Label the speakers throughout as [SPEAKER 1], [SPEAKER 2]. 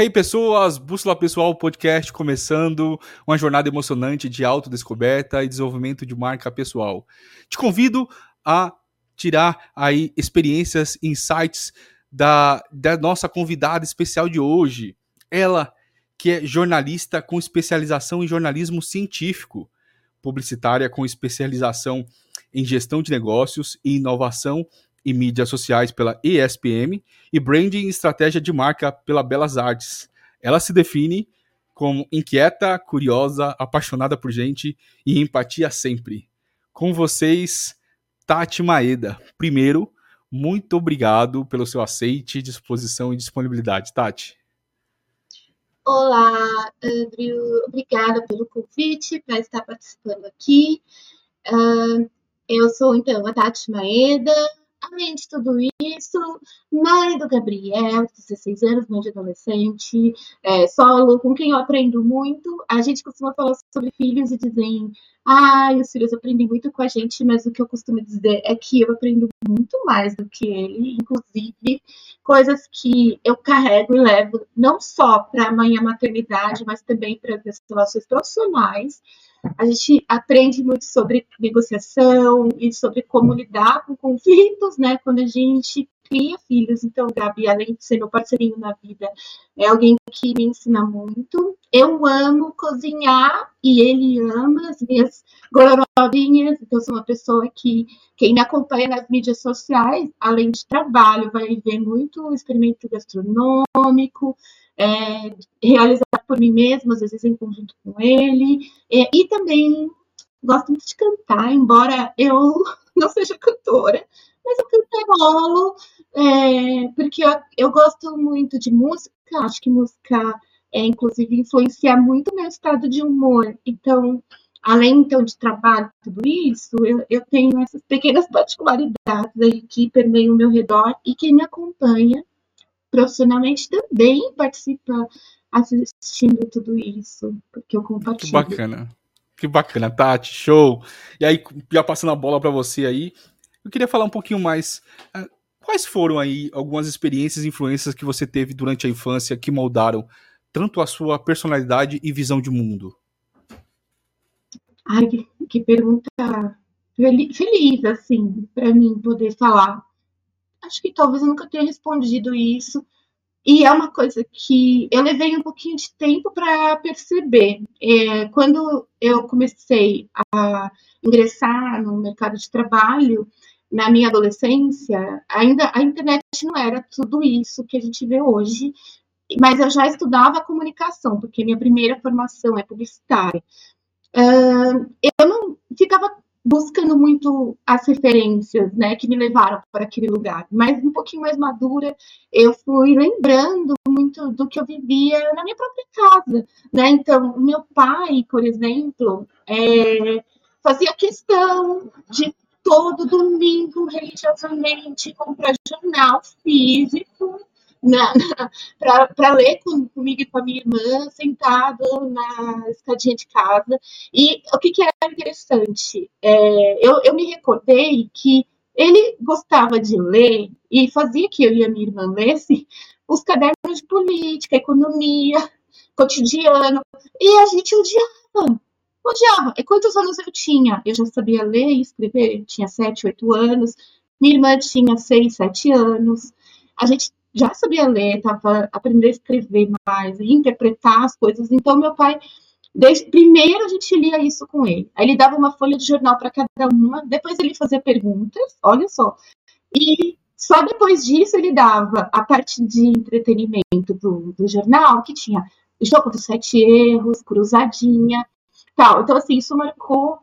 [SPEAKER 1] Hey pessoas, Bússola Pessoal Podcast começando, uma jornada emocionante de autodescoberta e desenvolvimento de marca pessoal. Te convido a tirar aí experiências, insights da, da nossa convidada especial de hoje. Ela que é jornalista com especialização em jornalismo científico, publicitária com especialização em gestão de negócios e inovação e mídias sociais pela ESPM e branding e estratégia de marca pela Belas Artes. Ela se define como inquieta, curiosa, apaixonada por gente e empatia sempre. Com vocês, Tati Maeda. Primeiro, muito obrigado pelo seu aceite, disposição e disponibilidade, Tati.
[SPEAKER 2] Olá, Andrew. Obrigada pelo convite para estar participando aqui. Uh, eu sou, então, a Tati Maeda, Além de tudo isso, mãe do Gabriel, de 16 anos, mãe de adolescente, é, solo, com quem eu aprendo muito. A gente costuma falar sobre filhos e dizem, ah, os filhos aprendem muito com a gente, mas o que eu costumo dizer é que eu aprendo muito mais do que ele, inclusive coisas que eu carrego e levo não só para a mãe a maternidade, mas também para as relações profissionais a gente aprende muito sobre negociação e sobre como lidar com conflitos, né? Quando a gente cria filhos. Então, Gabi, além de ser meu parceirinho na vida, é alguém que me ensina muito. Eu amo cozinhar e ele ama as minhas gororovinhas. Então, sou uma pessoa que, quem me acompanha nas mídias sociais, além de trabalho, vai ver muito experimento gastronômico, é, realizado por mim mesma, às vezes em conjunto com ele, é, e também gosto muito de cantar, embora eu não seja cantora, mas eu cantarolo, é, porque eu, eu gosto muito de música, acho que música, é, inclusive, influencia muito meu estado de humor, então, além então de trabalho tudo isso, eu, eu tenho essas pequenas particularidades aí que permeiam o meu redor e quem me acompanha profissionalmente também participa assistindo tudo isso, porque eu compartilho.
[SPEAKER 1] Que bacana. Que bacana, Tati, show. E aí, já passando a bola para você aí, eu queria falar um pouquinho mais. Quais foram aí algumas experiências e influências que você teve durante a infância que moldaram tanto a sua personalidade e visão de mundo?
[SPEAKER 2] Ai, que pergunta feliz, assim, para mim poder falar acho que talvez eu nunca tenha respondido isso. E é uma coisa que eu levei um pouquinho de tempo para perceber. É, quando eu comecei a ingressar no mercado de trabalho, na minha adolescência, ainda a internet não era tudo isso que a gente vê hoje, mas eu já estudava comunicação, porque minha primeira formação é publicitária. Uh, eu não ficava buscando muito as referências, né, que me levaram para aquele lugar. Mas um pouquinho mais madura, eu fui lembrando muito do que eu vivia na minha própria casa, né? Então, meu pai, por exemplo, é, fazia questão de todo domingo religiosamente comprar jornal físico para ler com, comigo e com a minha irmã, sentado na escadinha de casa. E o que, que era interessante? É, eu, eu me recordei que ele gostava de ler e fazia que eu e a minha irmã lesse os cadernos de política, economia, cotidiano, e a gente odiava. Odiava. E quantos anos eu tinha? Eu já sabia ler e escrever, tinha sete, oito anos. Minha irmã tinha seis, sete anos. A gente já sabia ler, estava aprendendo a escrever mais, interpretar as coisas. Então, meu pai, desde, primeiro a gente lia isso com ele. Aí ele dava uma folha de jornal para cada uma, depois ele fazia perguntas, olha só. E só depois disso ele dava a parte de entretenimento do, do jornal, que tinha jogo dos sete erros, cruzadinha, tal. Então, assim, isso marcou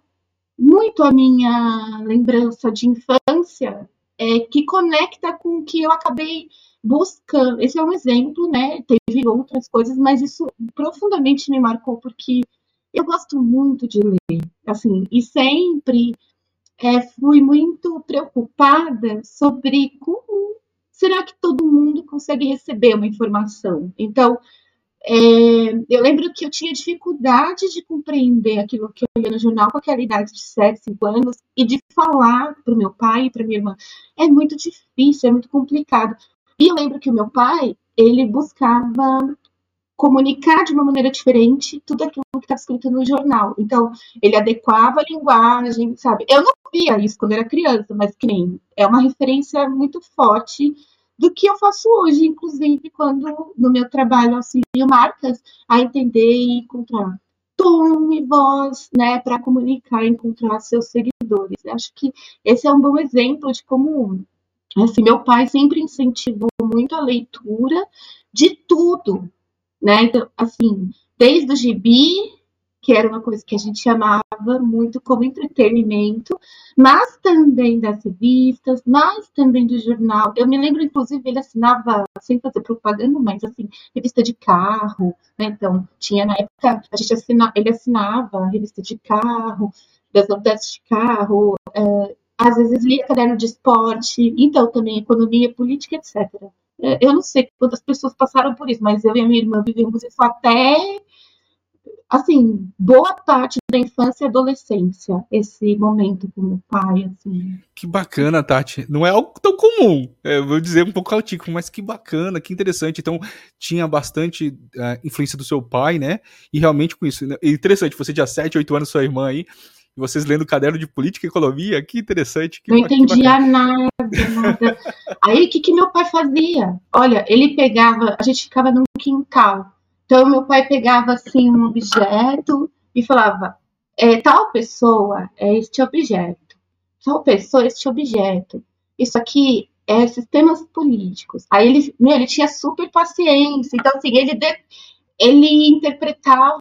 [SPEAKER 2] muito a minha lembrança de infância, é, que conecta com o que eu acabei buscando. Esse é um exemplo, né? Teve outras coisas, mas isso profundamente me marcou porque eu gosto muito de ler, assim, e sempre é, fui muito preocupada sobre como será que todo mundo consegue receber uma informação. Então, é, eu lembro que eu tinha dificuldade de compreender aquilo que eu lia no jornal com aquela idade de 7, 5 anos e de falar para o meu pai e para minha irmã. É muito difícil, é muito complicado. E eu lembro que o meu pai, ele buscava comunicar de uma maneira diferente tudo aquilo que estava escrito no jornal. Então, ele adequava a linguagem, sabe? Eu não via isso quando era criança, mas que nem é uma referência muito forte do que eu faço hoje, inclusive quando no meu trabalho auxilio marcas a entender e encontrar tom e voz, né, para comunicar e encontrar seus seguidores. Eu acho que esse é um bom exemplo de como assim, meu pai sempre incentivou muito a leitura de tudo, né? Então, assim, desde o gibi que era uma coisa que a gente chamava muito como entretenimento, mas também das revistas, mas também do jornal. Eu me lembro, inclusive, ele assinava, sem fazer propaganda, mas assim, revista de carro, né? Então, tinha na época, a gente assina, ele assinava revista de carro, das novidades de carro, é, às vezes lia caderno de esporte, então também economia, política, etc. É, eu não sei quantas pessoas passaram por isso, mas eu e a minha irmã vivemos isso até assim, boa parte da infância e adolescência, esse momento com meu pai, assim.
[SPEAKER 1] Que bacana, Tati. Não é algo tão comum, é, vou dizer um pouco caótico, mas que bacana, que interessante. Então, tinha bastante uh, influência do seu pai, né? E realmente com isso. Né? interessante, você tinha 7, 8 anos, sua irmã aí, e vocês lendo caderno de política e economia, que interessante. Que
[SPEAKER 2] não entendia nada, nada. Aí, o que, que meu pai fazia? Olha, ele pegava, a gente ficava num quintal, então, meu pai pegava assim um objeto e falava: é, tal pessoa é este objeto, tal pessoa é este objeto. Isso aqui é sistemas políticos. Aí ele, meu, ele tinha super paciência. Então, assim, ele, de, ele interpretava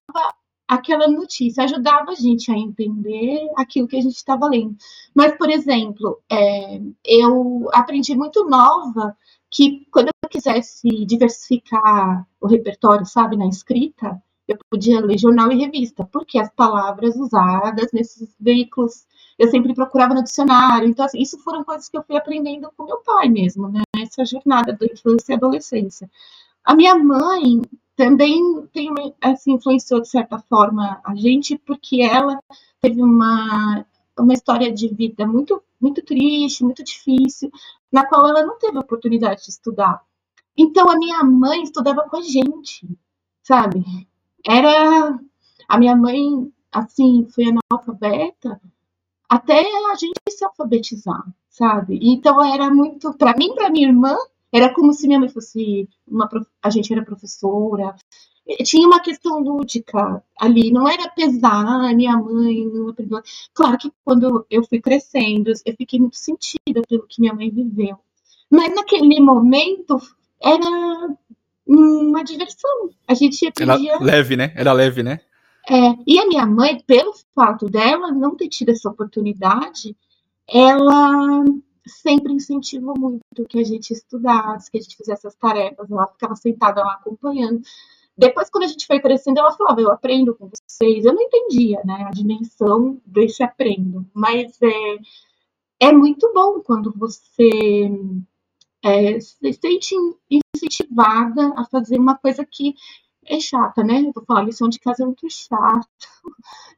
[SPEAKER 2] aquela notícia, ajudava a gente a entender aquilo que a gente estava lendo. Mas, por exemplo, é, eu aprendi muito nova que quando eu quisesse diversificar o repertório, sabe, na escrita, eu podia ler jornal e revista, porque as palavras usadas nesses veículos eu sempre procurava no dicionário. Então, assim, isso foram coisas que eu fui aprendendo com meu pai mesmo, né? Jornada da infância e adolescência. A minha mãe também tem, assim, influenciou de certa forma a gente, porque ela teve uma, uma história de vida muito, muito triste, muito difícil, na qual ela não teve oportunidade de estudar. Então a minha mãe estudava com a gente, sabe? Era a minha mãe assim foi analfabeta até a gente se alfabetizar, sabe? Então era muito para mim, para minha irmã, era como se minha mãe fosse uma a gente era professora. Tinha uma questão lúdica ali, não era pesar, minha mãe não aprendeu. Claro que quando eu fui crescendo, eu fiquei muito sentida pelo que minha mãe viveu. Mas naquele momento era uma diversão. A gente
[SPEAKER 1] aprendia... Era leve, né? Era leve, né?
[SPEAKER 2] É, e a minha mãe, pelo fato dela não ter tido essa oportunidade, ela sempre incentivou muito que a gente estudasse, que a gente fizesse essas tarefas. Ela ficava sentada lá acompanhando. Depois, quando a gente foi crescendo, ela falava: Eu aprendo com vocês. Eu não entendia né, a dimensão desse aprendo, mas é, é muito bom quando você é, se sente incentivada a fazer uma coisa que é chata, né? Eu vou falar, lição de casa é muito chato.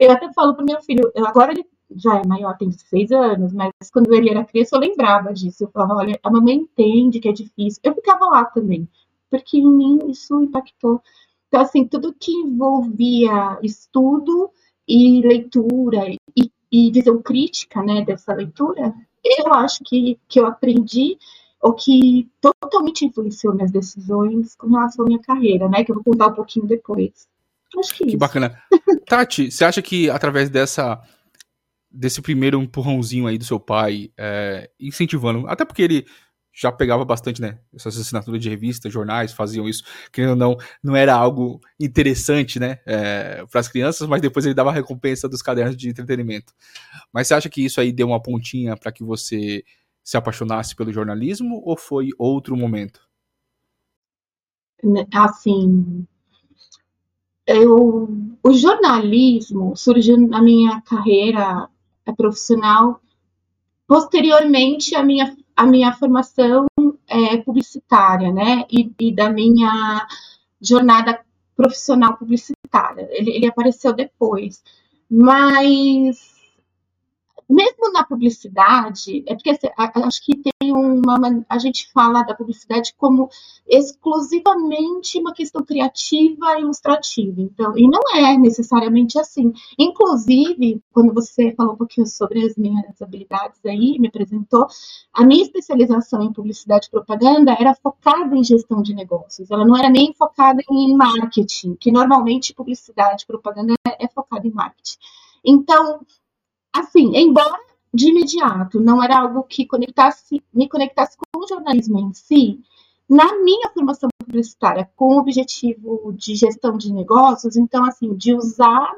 [SPEAKER 2] Eu até falo pro meu filho, agora ele já é maior, tem seis anos, mas quando ele era criança eu lembrava disso. Eu falava, olha, a mamãe entende que é difícil. Eu ficava lá também, porque em mim isso impactou. Então, assim, tudo que envolvia estudo e leitura e, e visão crítica, né, dessa leitura, eu acho que, que eu aprendi o que totalmente influenciou minhas decisões com relação à minha carreira, né? Que eu vou contar um pouquinho depois. Acho que,
[SPEAKER 1] que
[SPEAKER 2] isso.
[SPEAKER 1] bacana. Tati, você acha que através dessa desse primeiro empurrãozinho aí do seu pai, é, incentivando, até porque ele já pegava bastante, né? Essas assinaturas de revistas, jornais faziam isso, querendo ou não, não era algo interessante, né? É, para as crianças, mas depois ele dava a recompensa dos cadernos de entretenimento. Mas você acha que isso aí deu uma pontinha para que você se apaixonasse pelo jornalismo ou foi outro momento?
[SPEAKER 2] Assim, eu, o jornalismo surgiu na minha carreira profissional posteriormente à minha, à minha formação é, publicitária, né, e, e, da minha jornada profissional publicitária. Ele, ele apareceu depois, mas mesmo na publicidade, é porque assim, acho que tem uma. A gente fala da publicidade como exclusivamente uma questão criativa e ilustrativa. Então, e não é necessariamente assim. Inclusive, quando você falou um pouquinho sobre as minhas habilidades aí, me apresentou, a minha especialização em publicidade e propaganda era focada em gestão de negócios. Ela não era nem focada em marketing, que normalmente publicidade e propaganda é focada em marketing. Então, assim, embora de imediato não era algo que conectasse, me conectasse com o jornalismo em si, na minha formação publicitária, com o objetivo de gestão de negócios, então, assim, de usar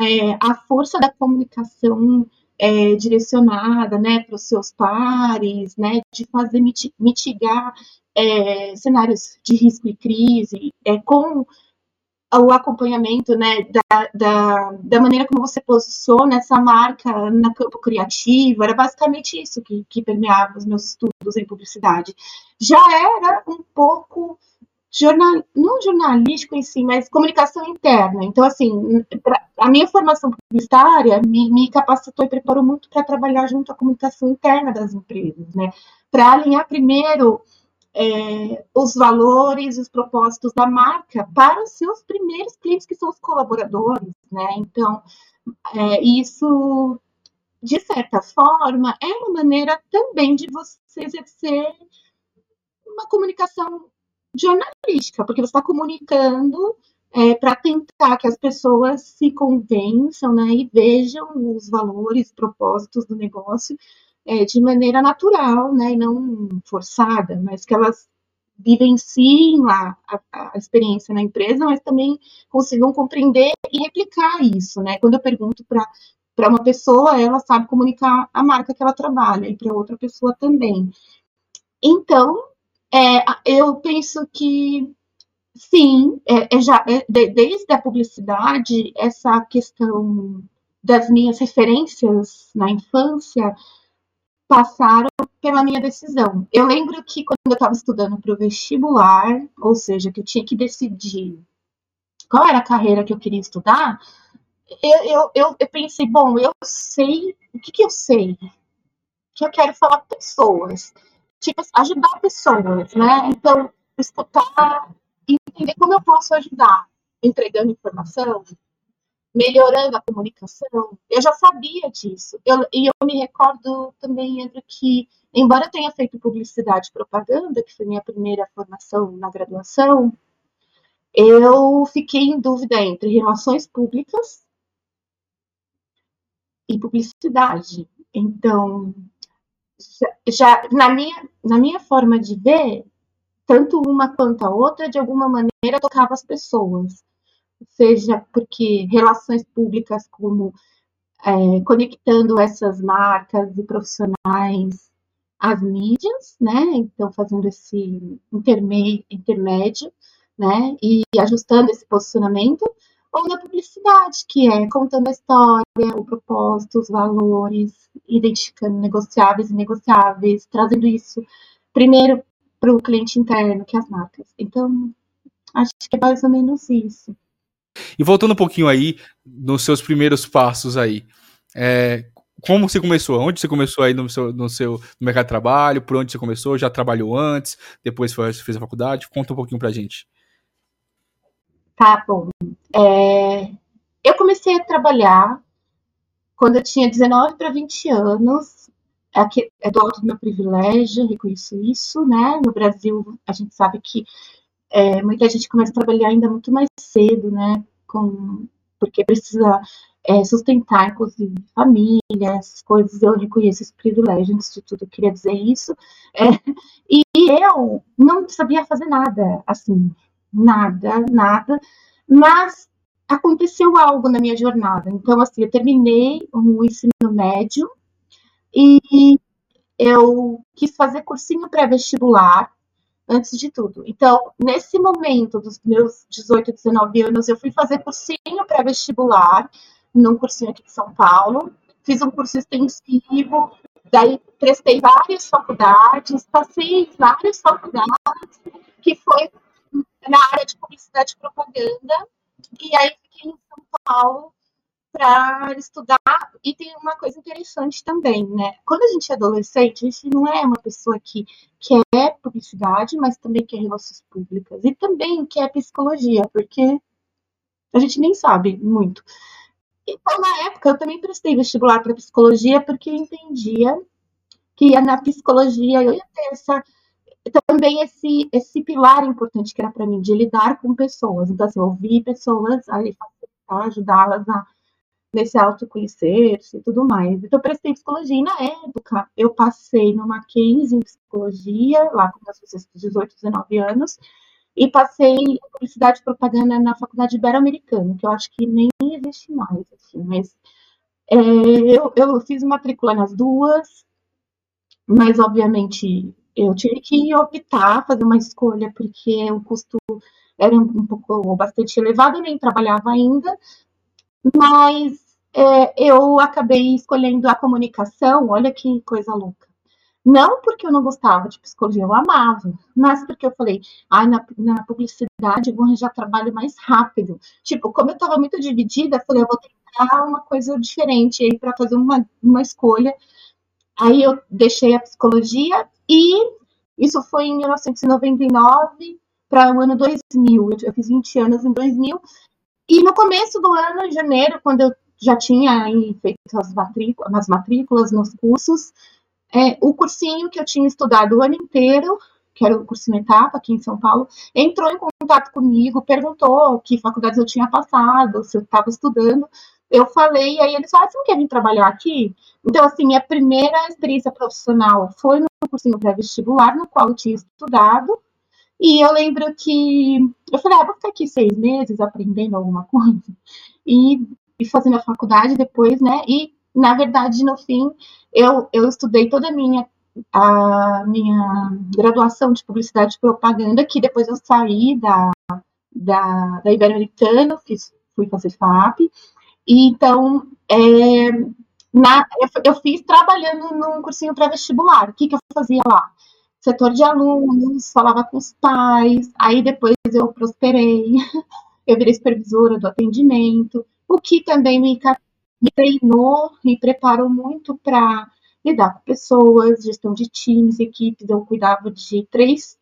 [SPEAKER 2] é, a força da comunicação é, direcionada, né, para os seus pares, né, de fazer mitigar é, cenários de risco e crise, é, com o acompanhamento né, da, da, da, maneira como você posiciona essa marca no campo criativo, era basicamente isso que, que permeava os meus estudos em publicidade. Já era um pouco jornal, não jornalístico em si, mas comunicação interna. Então, assim, pra, a minha formação publicitária me, me capacitou e preparou muito para trabalhar junto à comunicação interna das empresas, né? Para alinhar primeiro é, os valores, os propósitos da marca para os seus primeiros clientes, que são os colaboradores, né? Então, é, isso, de certa forma, é uma maneira também de você exercer uma comunicação jornalística, porque você está comunicando é, para tentar que as pessoas se convençam né, e vejam os valores, propósitos do negócio é, de maneira natural, né, e não forçada, mas que elas vivenciem lá a, a, experiência na empresa, mas também consigam compreender e replicar isso, né? Quando eu pergunto para para uma pessoa, ela sabe comunicar a marca que ela trabalha e para outra pessoa também. Então, é, eu penso que sim, é, é já é, de, desde a publicidade essa questão das minhas referências na infância passaram pela minha decisão. Eu lembro que quando eu estava estudando para o vestibular, ou seja, que eu tinha que decidir qual era a carreira que eu queria estudar, eu, eu, eu, eu pensei, bom, eu sei, o que, que eu sei? Que eu quero falar com pessoas, tipo, ajudar pessoas, né? Então, escutar, entender como eu posso ajudar, entregando informação, melhorando a comunicação. Eu já sabia disso. Eu, e eu me recordo também entre que, embora eu tenha feito publicidade e propaganda, que foi minha primeira formação na graduação, eu fiquei em dúvida entre relações públicas e publicidade. Então, já na minha, na minha forma de ver, tanto uma quanto a outra, de alguma maneira, tocava as pessoas seja porque relações públicas como é, conectando essas marcas e profissionais às mídias, né? Então fazendo esse intermédio, né? E ajustando esse posicionamento, ou na publicidade, que é contando a história, o propósito, os valores, identificando negociáveis e negociáveis, trazendo isso primeiro para o cliente interno, que é as marcas. Então, acho que é mais ou menos isso.
[SPEAKER 1] E voltando um pouquinho aí nos seus primeiros passos aí, é, como você começou? Onde você começou aí no seu, no seu no mercado de trabalho? Por onde você começou? Já trabalhou antes? Depois foi, fez a faculdade? Conta um pouquinho pra gente.
[SPEAKER 2] Tá bom. É, eu comecei a trabalhar quando eu tinha 19 para 20 anos. Aqui é do alto do meu privilégio, reconheço isso, né? No Brasil, a gente sabe que é, muita gente começa a trabalhar ainda muito mais cedo, né? Com, porque precisa é, sustentar, inclusive, famílias, coisas. Eu reconheço esse privilégio, antes de tudo, eu queria dizer isso. É, e eu não sabia fazer nada, assim, nada, nada, mas aconteceu algo na minha jornada. Então, assim, eu terminei o ensino médio e eu quis fazer cursinho pré-vestibular antes de tudo. Então, nesse momento dos meus 18, 19 anos, eu fui fazer cursinho pré-vestibular, num cursinho aqui de São Paulo. Fiz um curso extensivo, daí prestei várias faculdades, passei em várias faculdades, que foi na área de publicidade e propaganda, e aí fiquei em São Paulo para estudar. E tem uma coisa interessante também, né? Quando a gente é adolescente, a gente não é uma pessoa que quer publicidade, mas também quer relações públicas. E também quer psicologia, porque a gente nem sabe muito. Então, na época, eu também prestei vestibular para psicologia, porque entendia que na psicologia eu ia ter essa também esse, esse pilar importante que era para mim, de lidar com pessoas. Então, assim, ouvir pessoas, ajudá-las a nesse autoconhecer-se e tudo mais. Então, eu prestei psicologia e, na época, eu passei no Mackenzie em psicologia, lá com meus 18, 19 anos, e passei em publicidade e propaganda na Faculdade Ibero-Americana, que eu acho que nem existe mais, assim, mas é, eu, eu fiz matrícula nas duas, mas, obviamente, eu tive que optar, fazer uma escolha, porque o custo era um pouco bastante elevado, eu nem trabalhava ainda, mas é, eu acabei escolhendo a comunicação, olha que coisa louca. Não porque eu não gostava de psicologia, eu amava, mas porque eu falei, ai, ah, na, na publicidade eu vou arranjar trabalho mais rápido. Tipo, como eu estava muito dividida, eu falei, eu vou tentar uma coisa diferente aí para fazer uma, uma escolha. Aí eu deixei a psicologia e isso foi em 1999 para o ano 2000. Eu fiz 20 anos em 2000. E no começo do ano, em janeiro, quando eu já tinha feito as matrículas, as matrículas nos cursos, é, o cursinho que eu tinha estudado o ano inteiro, que era o cursinho Etapa, aqui em São Paulo, entrou em contato comigo, perguntou que faculdades eu tinha passado, se eu estava estudando. Eu falei, e aí eles falaram, você não quer vir trabalhar aqui? Então, assim, minha primeira experiência profissional foi no cursinho pré-vestibular, no qual eu tinha estudado. E eu lembro que eu falei, ah, vou ficar aqui seis meses aprendendo alguma coisa e, e fazendo a faculdade depois, né? E, na verdade, no fim, eu, eu estudei toda a minha, a minha graduação de publicidade e propaganda, que depois eu saí da, da, da Ibero-Americana, fui fazer FAP. E, então, é, na, eu, eu, fiz trabalhando num cursinho pré-vestibular. O que, que eu fazia lá? Setor de alunos, falava com os pais, aí depois eu prosperei, eu virei supervisora do atendimento, o que também me, treinou, me preparou muito para lidar com pessoas, gestão de times, equipes. Eu cuidava de três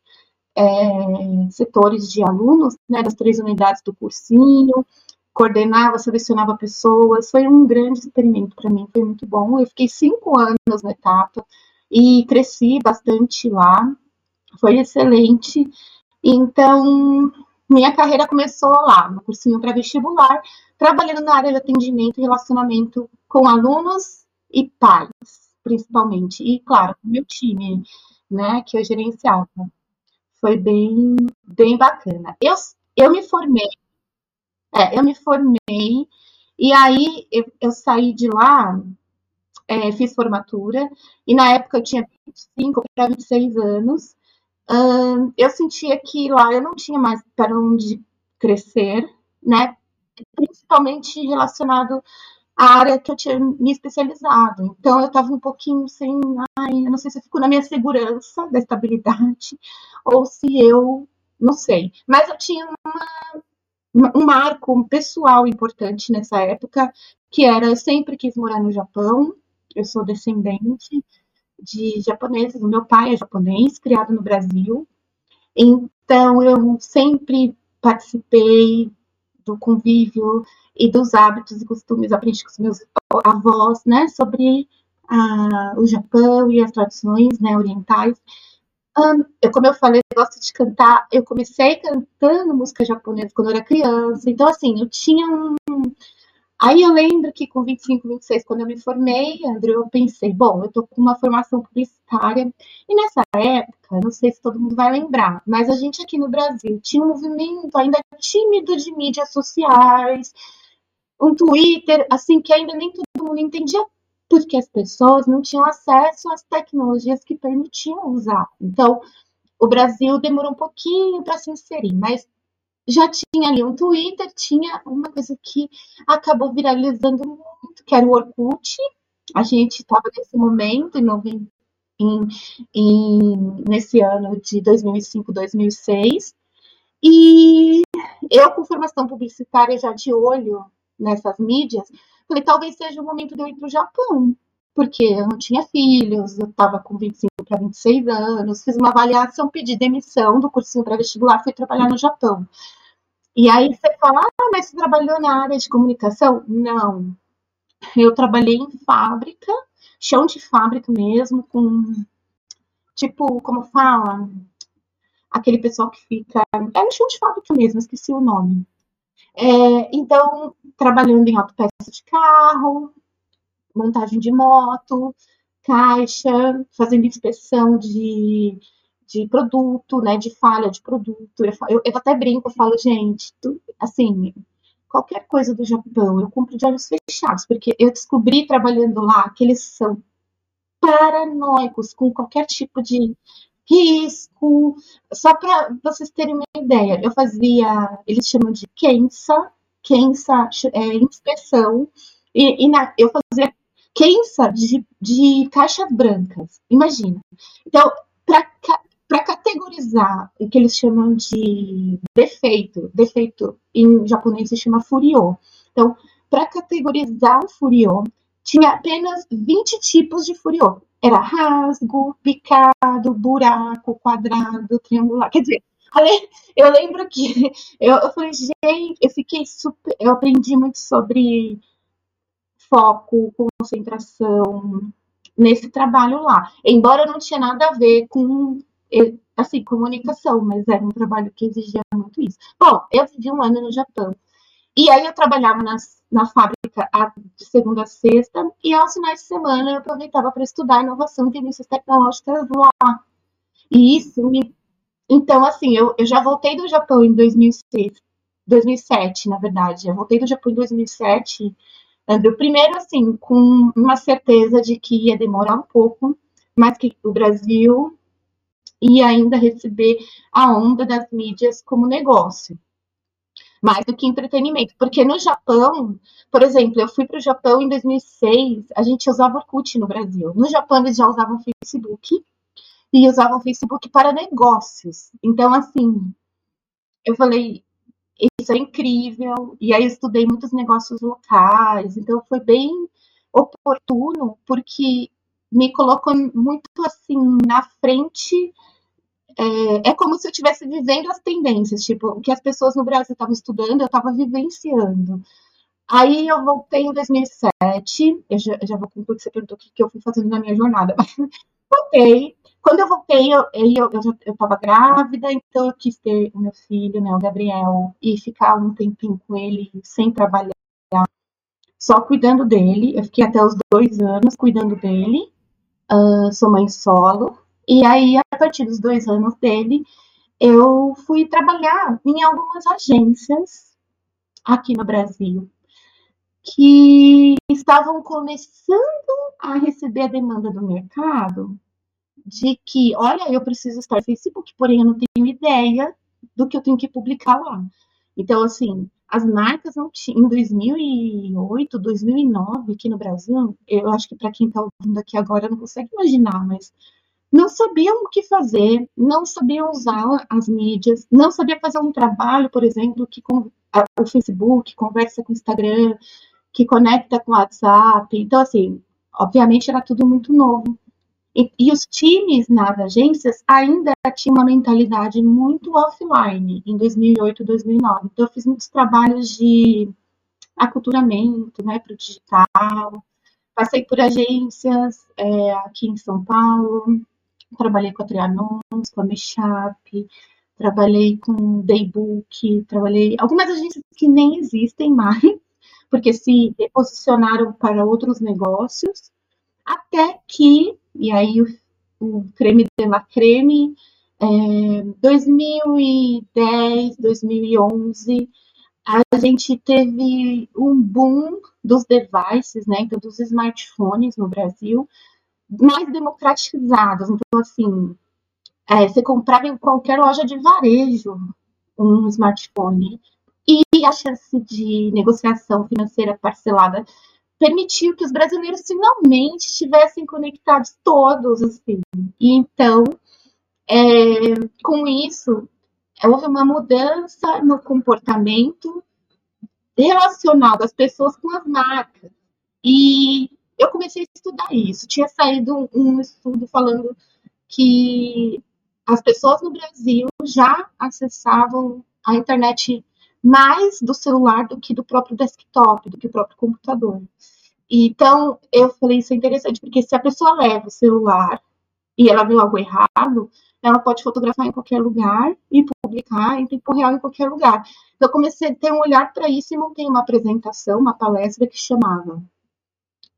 [SPEAKER 2] é, setores de alunos, né, das três unidades do cursinho, coordenava, selecionava pessoas. Foi um grande experimento para mim, foi muito bom. Eu fiquei cinco anos na etapa e cresci bastante lá. Foi excelente. Então, minha carreira começou lá, no cursinho pré-vestibular, trabalhando na área de atendimento e relacionamento com alunos e pais, principalmente. E, claro, com meu time, né, que eu gerenciava. Foi bem, bem bacana. Eu, eu me formei é, eu me formei e aí eu, eu saí de lá, é, fiz formatura, e na época eu tinha 25 para 26 anos. Eu sentia que lá eu não tinha mais para onde crescer, né? Principalmente relacionado à área que eu tinha me especializado. Então eu estava um pouquinho sem, ai, eu não sei se eu fico na minha segurança da estabilidade ou se eu, não sei. Mas eu tinha uma um marco pessoal importante nessa época, que era eu sempre quis morar no Japão. Eu sou descendente de japoneses, meu pai é japonês, criado no Brasil. Então eu sempre participei do convívio e dos hábitos e costumes, aprendi com os meus avós, né, sobre ah, o Japão e as tradições, né, orientais eu, como eu falei, eu gosto de cantar. Eu comecei cantando música japonesa quando eu era criança. Então, assim, eu tinha um. Aí eu lembro que com 25, 26, quando eu me formei, André, eu pensei, bom, eu tô com uma formação publicitária. E nessa época, não sei se todo mundo vai lembrar, mas a gente aqui no Brasil tinha um movimento ainda tímido de mídias sociais, um Twitter, assim, que ainda nem todo mundo entendia porque as pessoas não tinham acesso às tecnologias que permitiam usar. Então, o Brasil demorou um pouquinho para se inserir, mas já tinha ali um Twitter, tinha uma coisa que acabou viralizando muito, que era o Orkut. A gente estava nesse momento, em, em, em, nesse ano de 2005, 2006, e eu, com formação publicitária já de olho nessas mídias, falei, talvez seja o momento de eu ir para o Japão, porque eu não tinha filhos, eu estava com 25 para 26 anos, fiz uma avaliação, pedi demissão do cursinho para vestibular, fui trabalhar no Japão. E aí você fala, ah, mas você trabalhou na área de comunicação? Não. Eu trabalhei em fábrica, chão de fábrica mesmo, com tipo, como fala? Aquele pessoal que fica. É no chão de fábrica mesmo, esqueci o nome. É, então, trabalhando em autopeça de carro, montagem de moto, caixa, fazendo inspeção de, de produto, né, de falha de produto. Eu, eu, eu até brinco, eu falo, gente, tu, assim, qualquer coisa do Japão, eu compro de olhos fechados, porque eu descobri trabalhando lá que eles são paranoicos com qualquer tipo de risco. Só para vocês terem uma ideia, eu fazia, eles chamam de Kensa, Kensa é inspeção, e, e na, eu fazia Kensa de, de caixas brancas, imagina. Então, para categorizar o que eles chamam de defeito, defeito em japonês se chama furio. Então, para categorizar o furio, tinha apenas 20 tipos de furio. Era rasgo, picado, buraco, quadrado, triangular. Quer dizer, eu lembro que eu, eu falei, gente, eu fiquei super. Eu aprendi muito sobre foco, concentração nesse trabalho lá. Embora não tinha nada a ver com assim, comunicação, mas era um trabalho que exigia muito isso. Bom, eu vivi um ano no Japão. E aí eu trabalhava nas, na fábrica de segunda a sexta, e aos finais de semana eu aproveitava para estudar inovação e tendências tecnológicas lá. E isso me. Então, assim, eu, eu já voltei do Japão em 2006, 2007, na verdade. Eu voltei do Japão em 2007 Andrew, primeiro, assim, com uma certeza de que ia demorar um pouco, mas que o Brasil ia ainda receber a onda das mídias como negócio, mais do que entretenimento. Porque no Japão, por exemplo, eu fui para o Japão em 2006, a gente usava Orkut no Brasil. No Japão, eles já usavam Facebook e usavam Facebook para negócios. Então, assim, eu falei, isso é incrível. E aí eu estudei muitos negócios locais, então foi bem oportuno, porque me colocou muito assim na frente. É, é como se eu estivesse vivendo as tendências, tipo, o que as pessoas no Brasil estavam estudando, eu estava vivenciando. Aí eu voltei em 2007, eu já, já vou concluir que você perguntou o que, que eu fui fazendo na minha jornada, voltei, quando eu voltei, eu, eu, eu, eu grávida, então eu quis ter o meu filho, né, o Gabriel, e ficar um tempinho com ele sem trabalhar, só cuidando dele. Eu fiquei até os dois anos cuidando dele. Uh, sou mãe solo. E aí, a partir dos dois anos dele, eu fui trabalhar em algumas agências aqui no Brasil que estavam começando a receber a demanda do mercado de que, olha, eu preciso estar no Facebook, porém eu não tenho ideia do que eu tenho que publicar lá. Então, assim, as marcas não tinham, em 2008, 2009, aqui no Brasil, eu acho que para quem está ouvindo aqui agora não consegue imaginar, mas não sabiam o que fazer, não sabiam usar as mídias, não sabia fazer um trabalho, por exemplo, que com o Facebook conversa com o Instagram, que conecta com o WhatsApp. Então, assim, obviamente era tudo muito novo. E, e, os times nas agências ainda tinham uma mentalidade muito offline em 2008, 2009. Então, eu fiz muitos trabalhos de aculturamento né, para o digital. Passei por agências é, aqui em São Paulo. Trabalhei com a Trianons, com a Meshap, trabalhei com Daybook, trabalhei algumas agências que nem existem mais, porque se reposicionaram para outros negócios, até que e aí o, o creme de la creme, é, 2010, 2011, a gente teve um boom dos devices, né, então dos smartphones no Brasil, mais democratizados. Então, assim, é, você comprava em qualquer loja de varejo um smartphone e a chance de negociação financeira parcelada permitiu que os brasileiros finalmente estivessem conectados todos, assim. E então, é, com isso, houve uma mudança no comportamento relacional das pessoas com as marcas. E eu comecei a estudar isso. Tinha saído um estudo falando que as pessoas no Brasil já acessavam a internet mais do celular do que do próprio desktop, do que do próprio computador. Então, eu falei, isso é interessante, porque se a pessoa leva o celular e ela viu algo errado, ela pode fotografar em qualquer lugar e publicar em tempo real em qualquer lugar. Então, eu comecei a ter um olhar para isso e montei uma apresentação, uma palestra que chamava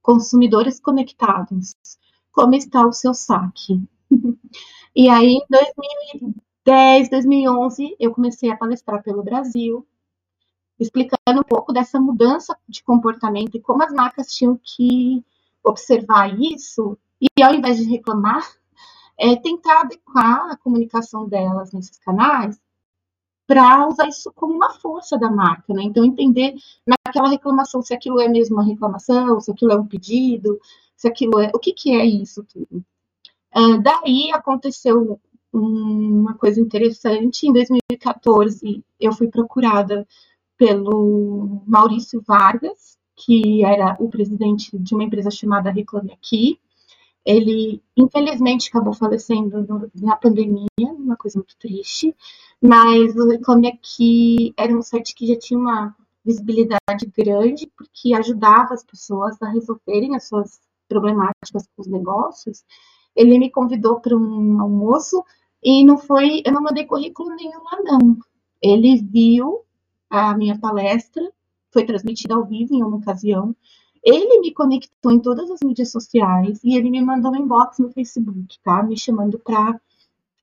[SPEAKER 2] Consumidores Conectados. Como está o seu saque? e aí, em 2010, 2011, eu comecei a palestrar pelo Brasil, explicando um pouco dessa mudança de comportamento e como as marcas tinham que observar isso e, ao invés de reclamar, é tentar adequar a comunicação delas nesses canais para usar isso como uma força da marca, né? Então entender naquela reclamação se aquilo é mesmo uma reclamação, se aquilo é um pedido, se aquilo é o que, que é isso tudo. Uh, daí aconteceu uma coisa interessante. Em 2014 eu fui procurada pelo Maurício Vargas, que era o presidente de uma empresa chamada Reclame Aqui, ele, infelizmente, acabou falecendo na pandemia, uma coisa muito triste, mas o Reclame Aqui era um site que já tinha uma visibilidade grande, porque ajudava as pessoas a resolverem as suas problemáticas com os negócios. Ele me convidou para um almoço e não foi, eu não mandei currículo nenhum lá, não. Ele viu a minha palestra, foi transmitida ao vivo em uma ocasião, ele me conectou em todas as mídias sociais e ele me mandou um inbox no Facebook, tá? Me chamando para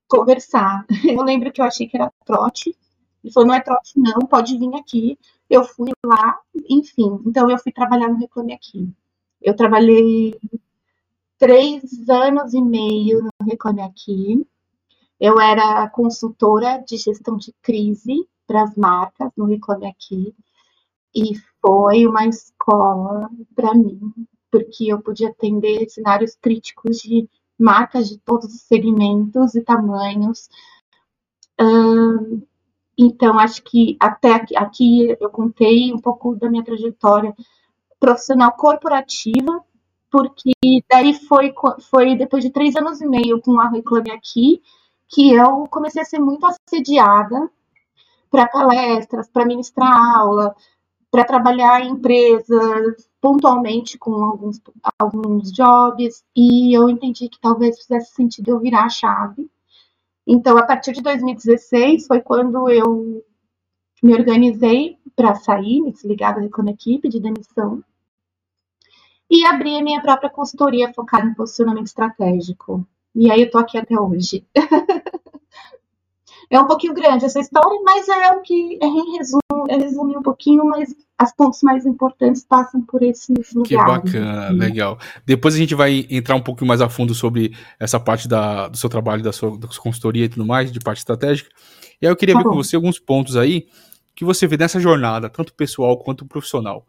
[SPEAKER 2] conversar. Eu lembro que eu achei que era trote. Ele falou, não é trote não, pode vir aqui. Eu fui lá, enfim. Então eu fui trabalhar no Reclame Aqui. Eu trabalhei três anos e meio no Reclame Aqui. Eu era consultora de gestão de crise para as marcas no Reclame Aqui. E foi uma escola para mim, porque eu podia atender cenários críticos de marcas de todos os segmentos e tamanhos. então, acho que até aqui, aqui eu contei um pouco da minha trajetória profissional corporativa, porque daí foi, foi depois de três anos e meio com a Reclame Aqui que eu comecei a ser muito assediada para palestras, para ministrar aula, para trabalhar em empresas pontualmente com alguns, alguns jobs e eu entendi que talvez fizesse sentido eu virar a chave. Então, a partir de 2016 foi quando eu me organizei para sair, me desligar da Reclame Equipe de demissão e abri a minha própria consultoria focada em posicionamento estratégico. E aí eu tô aqui até hoje. É um pouquinho grande essa história, mas é o que é em resumo, é resumir um pouquinho, mas as pontos mais importantes passam por esses lugares.
[SPEAKER 1] Que bacana, legal. Depois a gente vai entrar um pouquinho mais a fundo sobre essa parte da, do seu trabalho, da sua, da sua consultoria e tudo mais, de parte estratégica. E aí eu queria tá ver bom. com você alguns pontos aí que você vê nessa jornada, tanto pessoal quanto profissional.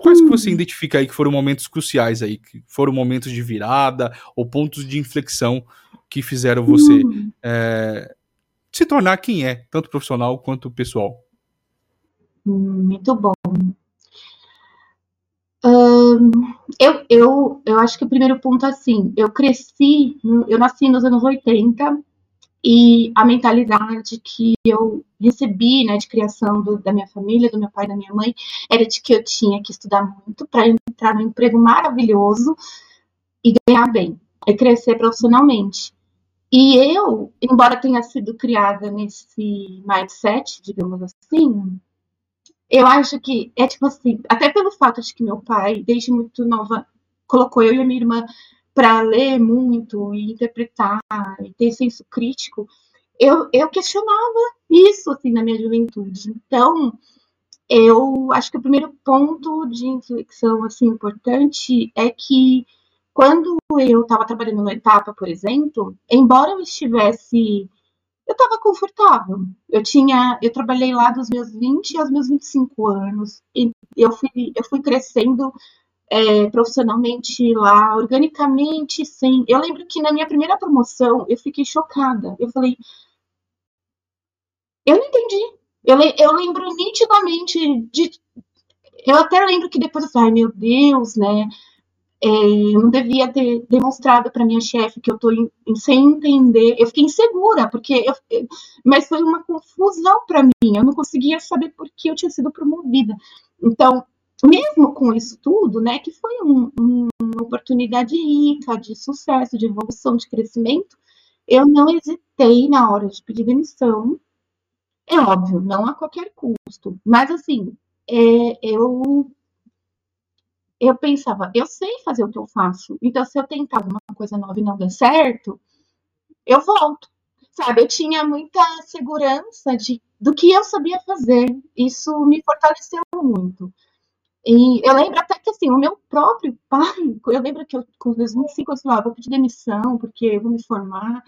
[SPEAKER 1] Quais hum. que você hum. identifica aí que foram momentos cruciais aí, que foram momentos de virada ou pontos de inflexão que fizeram você hum. é, se tornar quem é, tanto profissional quanto pessoal?
[SPEAKER 2] Muito bom. Eu, eu, eu acho que o primeiro ponto, assim, eu cresci, eu nasci nos anos 80 e a mentalidade que eu recebi, né, de criação do, da minha família, do meu pai da minha mãe, era de que eu tinha que estudar muito para entrar num emprego maravilhoso e ganhar bem, e crescer profissionalmente. E eu, embora tenha sido criada nesse mindset, digamos assim, eu acho que é tipo assim, até pelo fato de que meu pai, desde muito nova, colocou eu e a minha irmã para ler muito e interpretar e ter senso crítico, eu, eu questionava isso assim na minha juventude. Então, eu acho que o primeiro ponto de inflexão assim importante é que quando eu estava trabalhando na etapa, por exemplo, embora eu estivesse. Eu estava confortável. Eu tinha. Eu trabalhei lá dos meus 20 aos meus 25 anos. E eu fui, eu fui crescendo é, profissionalmente lá, organicamente, sim. Eu lembro que na minha primeira promoção eu fiquei chocada. Eu falei. Eu não entendi. Eu, eu lembro nitidamente de eu até lembro que depois eu falei, ai meu Deus, né? É, eu não devia ter demonstrado para minha chefe que eu estou sem entender. Eu fiquei insegura, porque eu, mas foi uma confusão para mim. Eu não conseguia saber por que eu tinha sido promovida. Então, mesmo com isso tudo, né, que foi um, um, uma oportunidade rica de sucesso, de evolução, de crescimento, eu não hesitei na hora de pedir demissão. É óbvio, não a qualquer custo, mas assim, é, eu eu pensava, eu sei fazer o que eu faço, então se eu tentar alguma coisa nova e não der certo, eu volto. Sabe, eu tinha muita segurança de, do que eu sabia fazer. Isso me fortaleceu muito. E eu lembro até que, assim, o meu próprio pai, eu lembro que eu, com os 25 anos, falava, vou pedir demissão, porque eu vou me formar,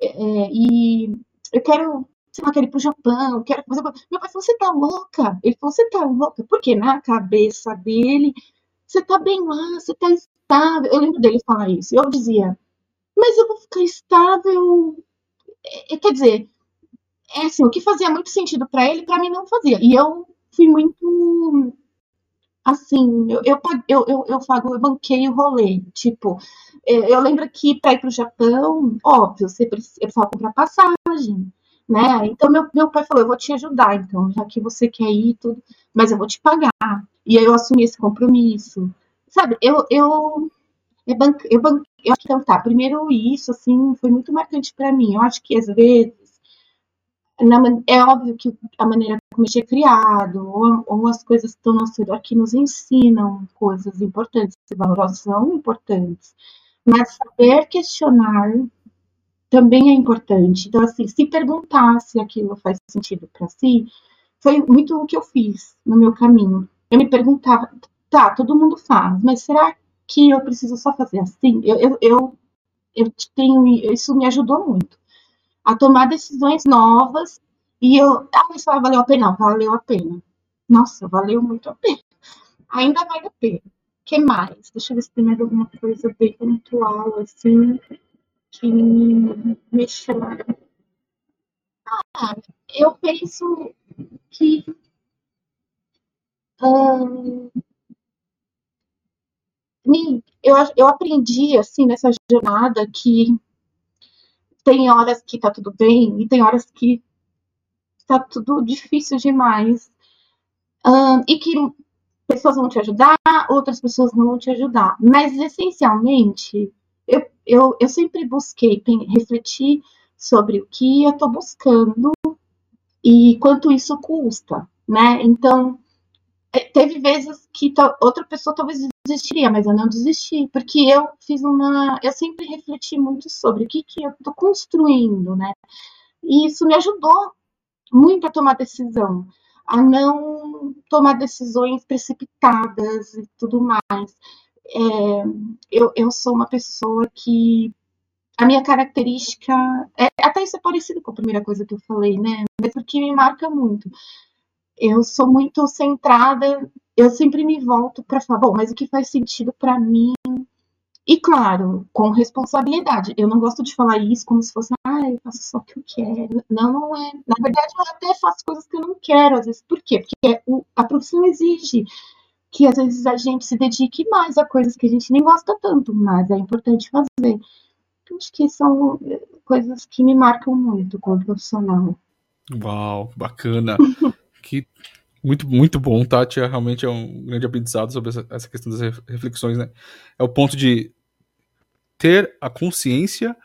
[SPEAKER 2] é, e eu quero, sei lá, quero ir pro Japão, eu quero fazer... Meu pai falou, você tá louca? Ele falou, você tá louca? Porque na cabeça dele, você tá bem lá, você tá estável. Eu lembro dele falar isso. Eu dizia, mas eu vou ficar estável. É, é quer dizer, é assim, o que fazia muito sentido para ele, para mim não fazia. E eu fui muito assim, eu, eu, eu, eu, eu, eu banquei o rolê. Tipo, é, eu lembro que para ir para o Japão, óbvio, você precisava comprar passagem, né? Então meu, meu pai falou, eu vou te ajudar, então, já que você quer ir tudo, mas eu vou te pagar. E aí eu assumi esse compromisso. Sabe, eu, eu, eu, banque, eu, banque, eu acho que então tá, primeiro isso, assim, foi muito marcante para mim. Eu acho que às vezes na, é óbvio que a maneira como a é criado, ou, ou as coisas que estão redor que nos ensinam coisas importantes, valorosas são importantes, mas saber questionar também é importante. Então, assim, se perguntar se aquilo faz sentido para si, foi muito o que eu fiz no meu caminho. Eu me perguntava, tá, todo mundo faz, mas será que eu preciso só fazer assim? Eu, eu, eu, eu tenho, isso me ajudou muito a tomar decisões novas e eu, ah, isso valeu a pena? Valeu a pena. Nossa, valeu muito a pena. Ainda vale a pena. O que mais? Deixa eu ver se tem mais alguma coisa bem pontual, assim, que me chama. Ah, eu penso que. Hum, eu, eu aprendi, assim, nessa jornada que tem horas que tá tudo bem e tem horas que tá tudo difícil demais. Um, e que pessoas vão te ajudar, outras pessoas não vão te ajudar. Mas, essencialmente, eu, eu, eu sempre busquei refletir sobre o que eu estou buscando e quanto isso custa, né? Então, teve vezes que outra pessoa talvez desistiria, mas eu não desisti, porque eu fiz uma. Eu sempre refleti muito sobre o que, que eu estou construindo, né? E isso me ajudou muito a tomar decisão, a não tomar decisões precipitadas e tudo mais. É, eu, eu sou uma pessoa que a minha característica, é, até isso é parecido com a primeira coisa que eu falei, né? Mas porque me marca muito eu sou muito centrada, eu sempre me volto para falar, bom, mas o que faz sentido para mim? E claro, com responsabilidade. Eu não gosto de falar isso como se fosse, ah, eu faço só o que eu quero. Não, não é. Na verdade, eu até faço coisas que eu não quero, às vezes. Por quê? Porque a profissão exige que às vezes a gente se dedique mais a coisas que a gente nem gosta tanto, mas é importante fazer. Acho que são eh, coisas que me marcam muito como profissional.
[SPEAKER 1] Uau, bacana. que muito, muito bom, Tati. Realmente é um grande aprendizado sobre essa questão das reflexões, né? É o ponto de ter a consciência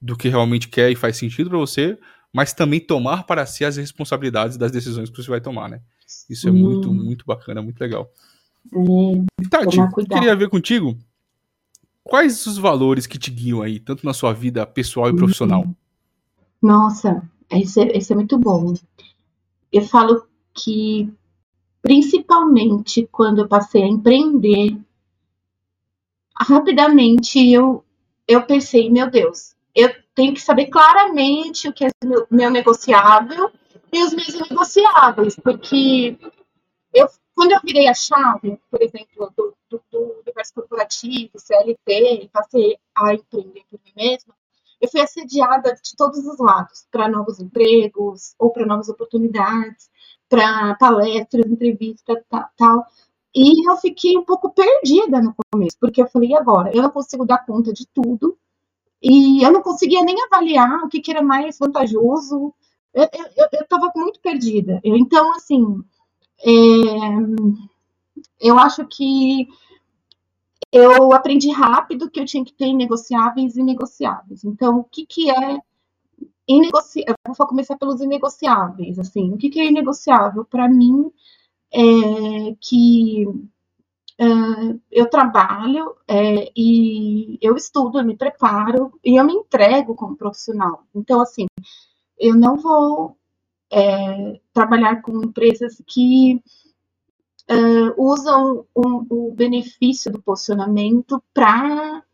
[SPEAKER 1] do que realmente quer e faz sentido para você, mas também tomar para si as responsabilidades das decisões que você vai tomar, né? Isso é hum. muito, muito bacana, muito legal.
[SPEAKER 2] Hum,
[SPEAKER 1] Tati, queria ver contigo quais os valores que te guiam aí, tanto na sua vida pessoal e profissional.
[SPEAKER 2] Nossa, esse é, esse é muito bom. Eu falo que, principalmente quando eu passei a empreender, rapidamente eu, eu pensei, meu Deus, eu tenho que saber claramente o que é meu, negociável e os meus negociáveis, porque eu, quando eu virei a chave, por exemplo, do, do, do universo corporativo, CLT, e passei a empreender por mim mesma, eu fui assediada de todos os lados, para novos empregos ou para novas oportunidades para palestras, entrevistas, tal, E eu fiquei um pouco perdida no começo, porque eu falei, agora? Eu não consigo dar conta de tudo, e eu não conseguia nem avaliar o que, que era mais vantajoso. Eu estava muito perdida. Eu, então, assim, é, eu acho que eu aprendi rápido que eu tinha que ter inegociáveis e inegociáveis. Então, o que, que é inegociável? Vou começar pelos inegociáveis. Assim, o que, que é inegociável? Para mim, é que uh, eu trabalho é, e eu estudo, eu me preparo e eu me entrego como profissional. Então, assim, eu não vou é, trabalhar com empresas que uh, usam o, o, benefício do posicionamento para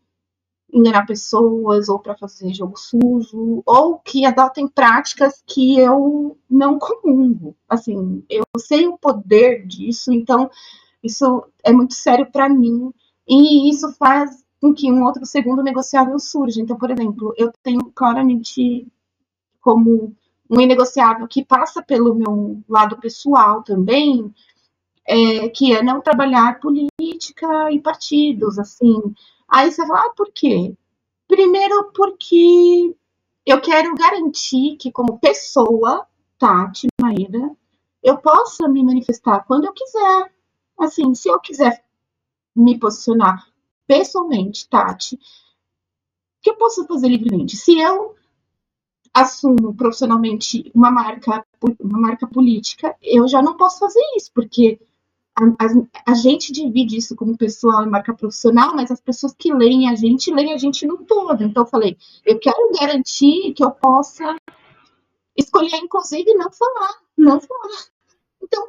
[SPEAKER 2] enganar pessoas ou para fazer jogo sujo ou que adotem práticas que eu não comungo. Assim, eu sei o poder disso, então isso é muito sério para mim e isso faz com que um outro segundo negociável surja. Então, por exemplo, eu tenho claramente como um inegociável que passa pelo meu lado pessoal também, é, que é não trabalhar política e partidos, assim. Aí você fala, ah, por quê? Primeiro porque eu quero garantir que como pessoa, Tati Maíra, eu possa me manifestar quando eu quiser. Assim, se eu quiser me posicionar pessoalmente, Tati, que eu posso fazer livremente? Se eu assumo profissionalmente uma marca, uma marca política, eu já não posso fazer isso, porque a, a, a, gente divide isso como pessoal e marca profissional, mas as pessoas que leem a gente, leem a gente no todo. Então, eu falei, eu quero garantir que eu possa escolher, inclusive, não falar, não falar. Então,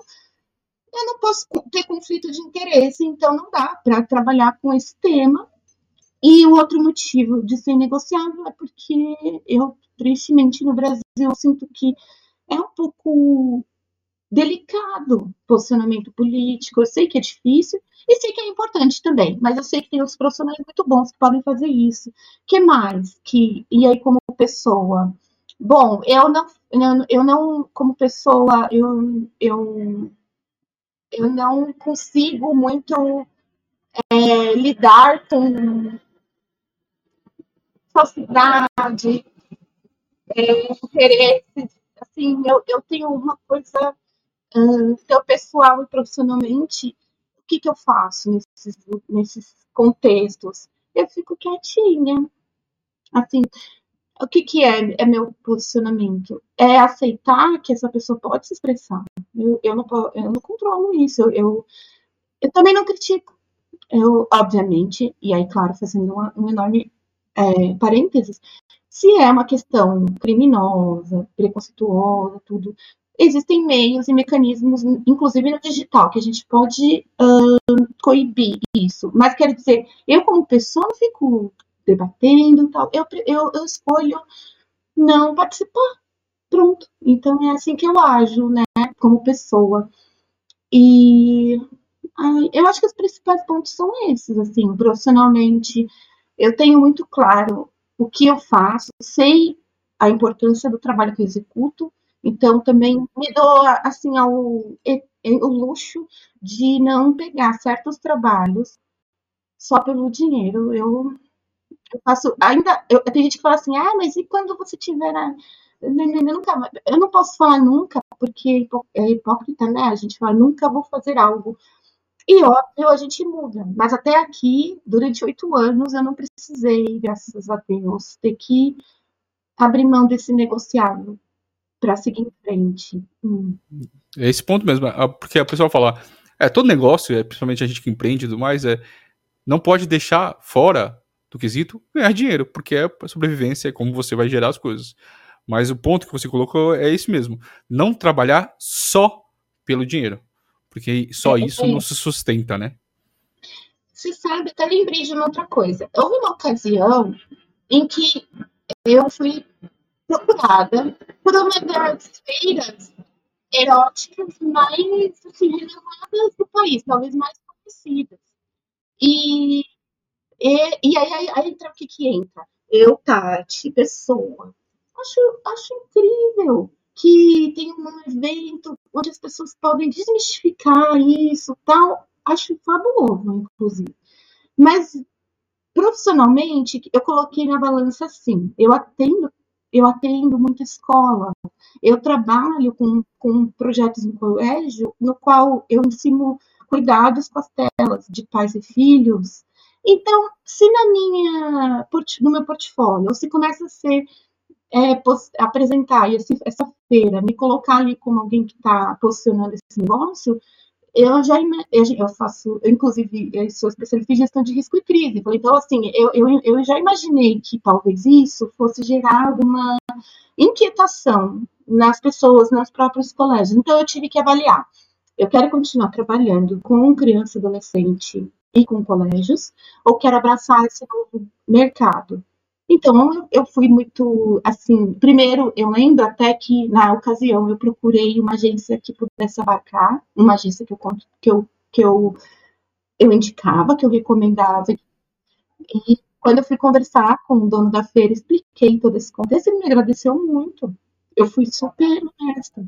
[SPEAKER 2] eu não posso ter conflito de interesse, então não dá para trabalhar com esse tema. E o outro motivo de ser negociável é porque eu, tristemente, no Brasil, sinto que é um pouco delicado posicionamento político. Eu sei que é difícil e sei que é importante também, mas eu sei que tem outros profissionais muito bons que podem fazer isso. que mais? Que e aí como pessoa, bom, eu não, eu não como pessoa, eu, eu, eu não consigo muito é, lidar com falsidade, é, interesses. Assim, eu, eu tenho uma coisa então, pessoal e profissionalmente, o que, que eu faço nesses, nesses contextos? Eu fico quietinha. Assim, o que, que é, é meu posicionamento? É aceitar que essa pessoa pode se expressar. Eu, eu, não, eu não controlo isso. Eu, eu, eu também não critico. Eu, obviamente, e aí, claro, fazendo uma, um enorme é, parênteses, se é uma questão criminosa, preconceituosa, tudo, existem meios e mecanismos, inclusive no digital, que a gente pode uh, coibir isso. Mas quero dizer, eu como pessoa não fico debatendo tal, eu, eu, eu escolho não participar. Pronto. Então é assim que eu ajo, né, como pessoa. E ai, eu acho que os principais pontos são esses, assim, profissionalmente, eu tenho muito claro o que eu faço, sei a importância do trabalho que eu executo, então, também me dou assim ao, o luxo de não pegar certos trabalhos só pelo dinheiro. Eu, eu faço. Ainda. Eu, tem gente que fala assim, ah, mas e quando você tiver. A... Eu, nunca, eu não posso falar nunca, porque é hipócrita, né? A gente fala, nunca vou fazer algo. E óbvio, a gente muda. Mas até aqui, durante oito anos, eu não precisei, graças a Deus, ter que abrir mão desse negociável para seguir em frente. Hum.
[SPEAKER 1] É esse ponto mesmo, porque a pessoa fala, é todo negócio, é, principalmente a gente que empreende e tudo mais, é não pode deixar fora do quesito ganhar dinheiro, porque é sobrevivência, é como você vai gerar as coisas. Mas o ponto que você colocou é esse mesmo, não trabalhar só pelo dinheiro, porque só é, isso é. não se sustenta, né?
[SPEAKER 2] Você sabe, até lembrei de uma outra coisa. Houve uma ocasião em que eu fui procurada por uma das feiras eróticas mais assim, do país, talvez mais conhecidas. E, e, e aí, aí, aí entra o que, que entra? Eu, Tati, pessoa. Acho, acho incrível que tem um evento onde as pessoas podem desmistificar isso tal. acho fabuloso, inclusive. Mas profissionalmente, eu coloquei na balança assim. Eu atendo, eu atendo muita escola. Eu trabalho com, com projetos em colégio no qual eu ensino cuidados com as telas de pais e filhos. Então, se na minha, no meu portfólio, se começa a ser é, apresentar esse, essa feira, me colocar ali como alguém que está posicionando esse negócio, eu já eu faço, eu, inclusive, eu sou especialista em gestão de risco e crise. Então, assim, eu, eu, eu já imaginei que talvez isso fosse gerar alguma inquietação nas pessoas, nos próprios colégios. Então, eu tive que avaliar. Eu quero continuar trabalhando com criança e adolescente e com colégios, ou quero abraçar esse novo mercado? Então, eu fui muito, assim, primeiro, eu lembro até que, na ocasião, eu procurei uma agência que pudesse abarcar, uma agência que eu, que eu, que eu, eu indicava, que eu recomendava. E quando eu fui conversar com o dono da feira, expliquei todo esse contexto, ele me agradeceu muito. Eu fui super honesta.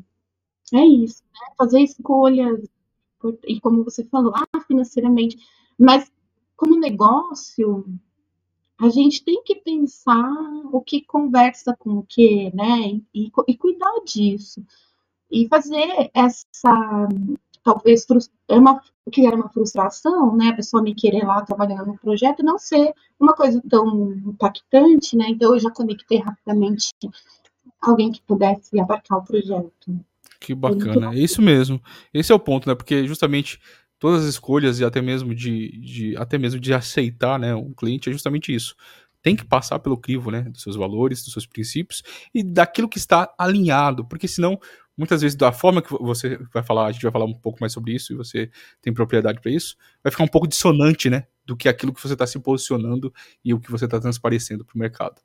[SPEAKER 2] É isso, né? Fazer escolhas, e como você falou, ah, financeiramente, mas como negócio, a gente tem que pensar o que conversa com o que, né? E, e cuidar disso. E fazer essa, talvez, é uma, que era uma frustração, né? A pessoa me querer lá trabalhando no projeto, não ser uma coisa tão impactante, né? Então eu já conectei rapidamente alguém que pudesse abarcar o projeto.
[SPEAKER 1] Que bacana, é isso mesmo. Esse é o ponto, né? Porque justamente todas as escolhas e até mesmo de, de, até mesmo de aceitar né, um cliente é justamente isso. Tem que passar pelo crivo né, dos seus valores, dos seus princípios e daquilo que está alinhado, porque senão, muitas vezes, da forma que você vai falar, a gente vai falar um pouco mais sobre isso e você tem propriedade para isso, vai ficar um pouco dissonante né, do que aquilo que você está se posicionando e o que você está transparecendo para o mercado.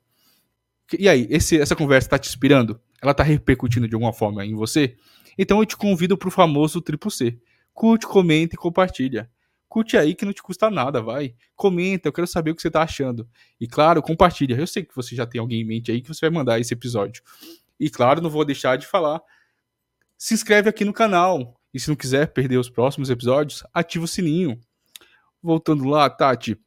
[SPEAKER 1] E aí, esse, essa conversa está te inspirando? Ela está repercutindo de alguma forma em você? Então eu te convido para o famoso triplo C Curte, comenta e compartilha. Curte aí que não te custa nada, vai. Comenta, eu quero saber o que você tá achando. E claro, compartilha. Eu sei que você já tem alguém em mente aí que você vai mandar esse episódio. E claro, não vou deixar de falar. Se inscreve aqui no canal. E se não quiser perder os próximos episódios, ativa o sininho. Voltando lá, Tati,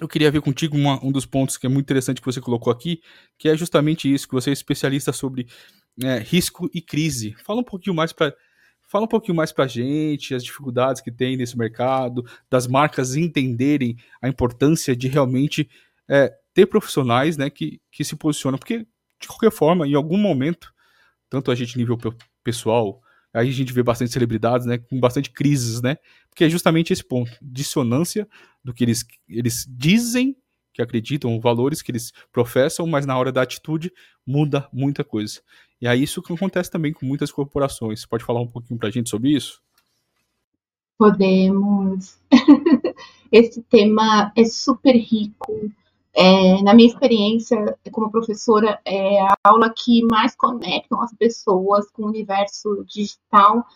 [SPEAKER 1] eu queria ver contigo uma, um dos pontos que é muito interessante que você colocou aqui, que é justamente isso, que você é especialista sobre é, risco e crise. Fala um pouquinho mais para Fala um pouquinho mais pra gente, as dificuldades que tem nesse mercado, das marcas entenderem a importância de realmente é, ter profissionais né, que, que se posicionam, porque, de qualquer forma, em algum momento, tanto a gente nível pessoal, aí a gente vê bastante celebridades, né, com bastante crises, né, porque é justamente esse ponto, dissonância do que eles, eles dizem que acreditam, valores que eles professam, mas na hora da atitude muda muita coisa. E é isso que acontece também com muitas corporações. Você pode falar um pouquinho para a gente sobre isso?
[SPEAKER 2] Podemos. Esse tema é super rico. É, na minha experiência como professora, é a aula que mais conecta as pessoas com o universo digital,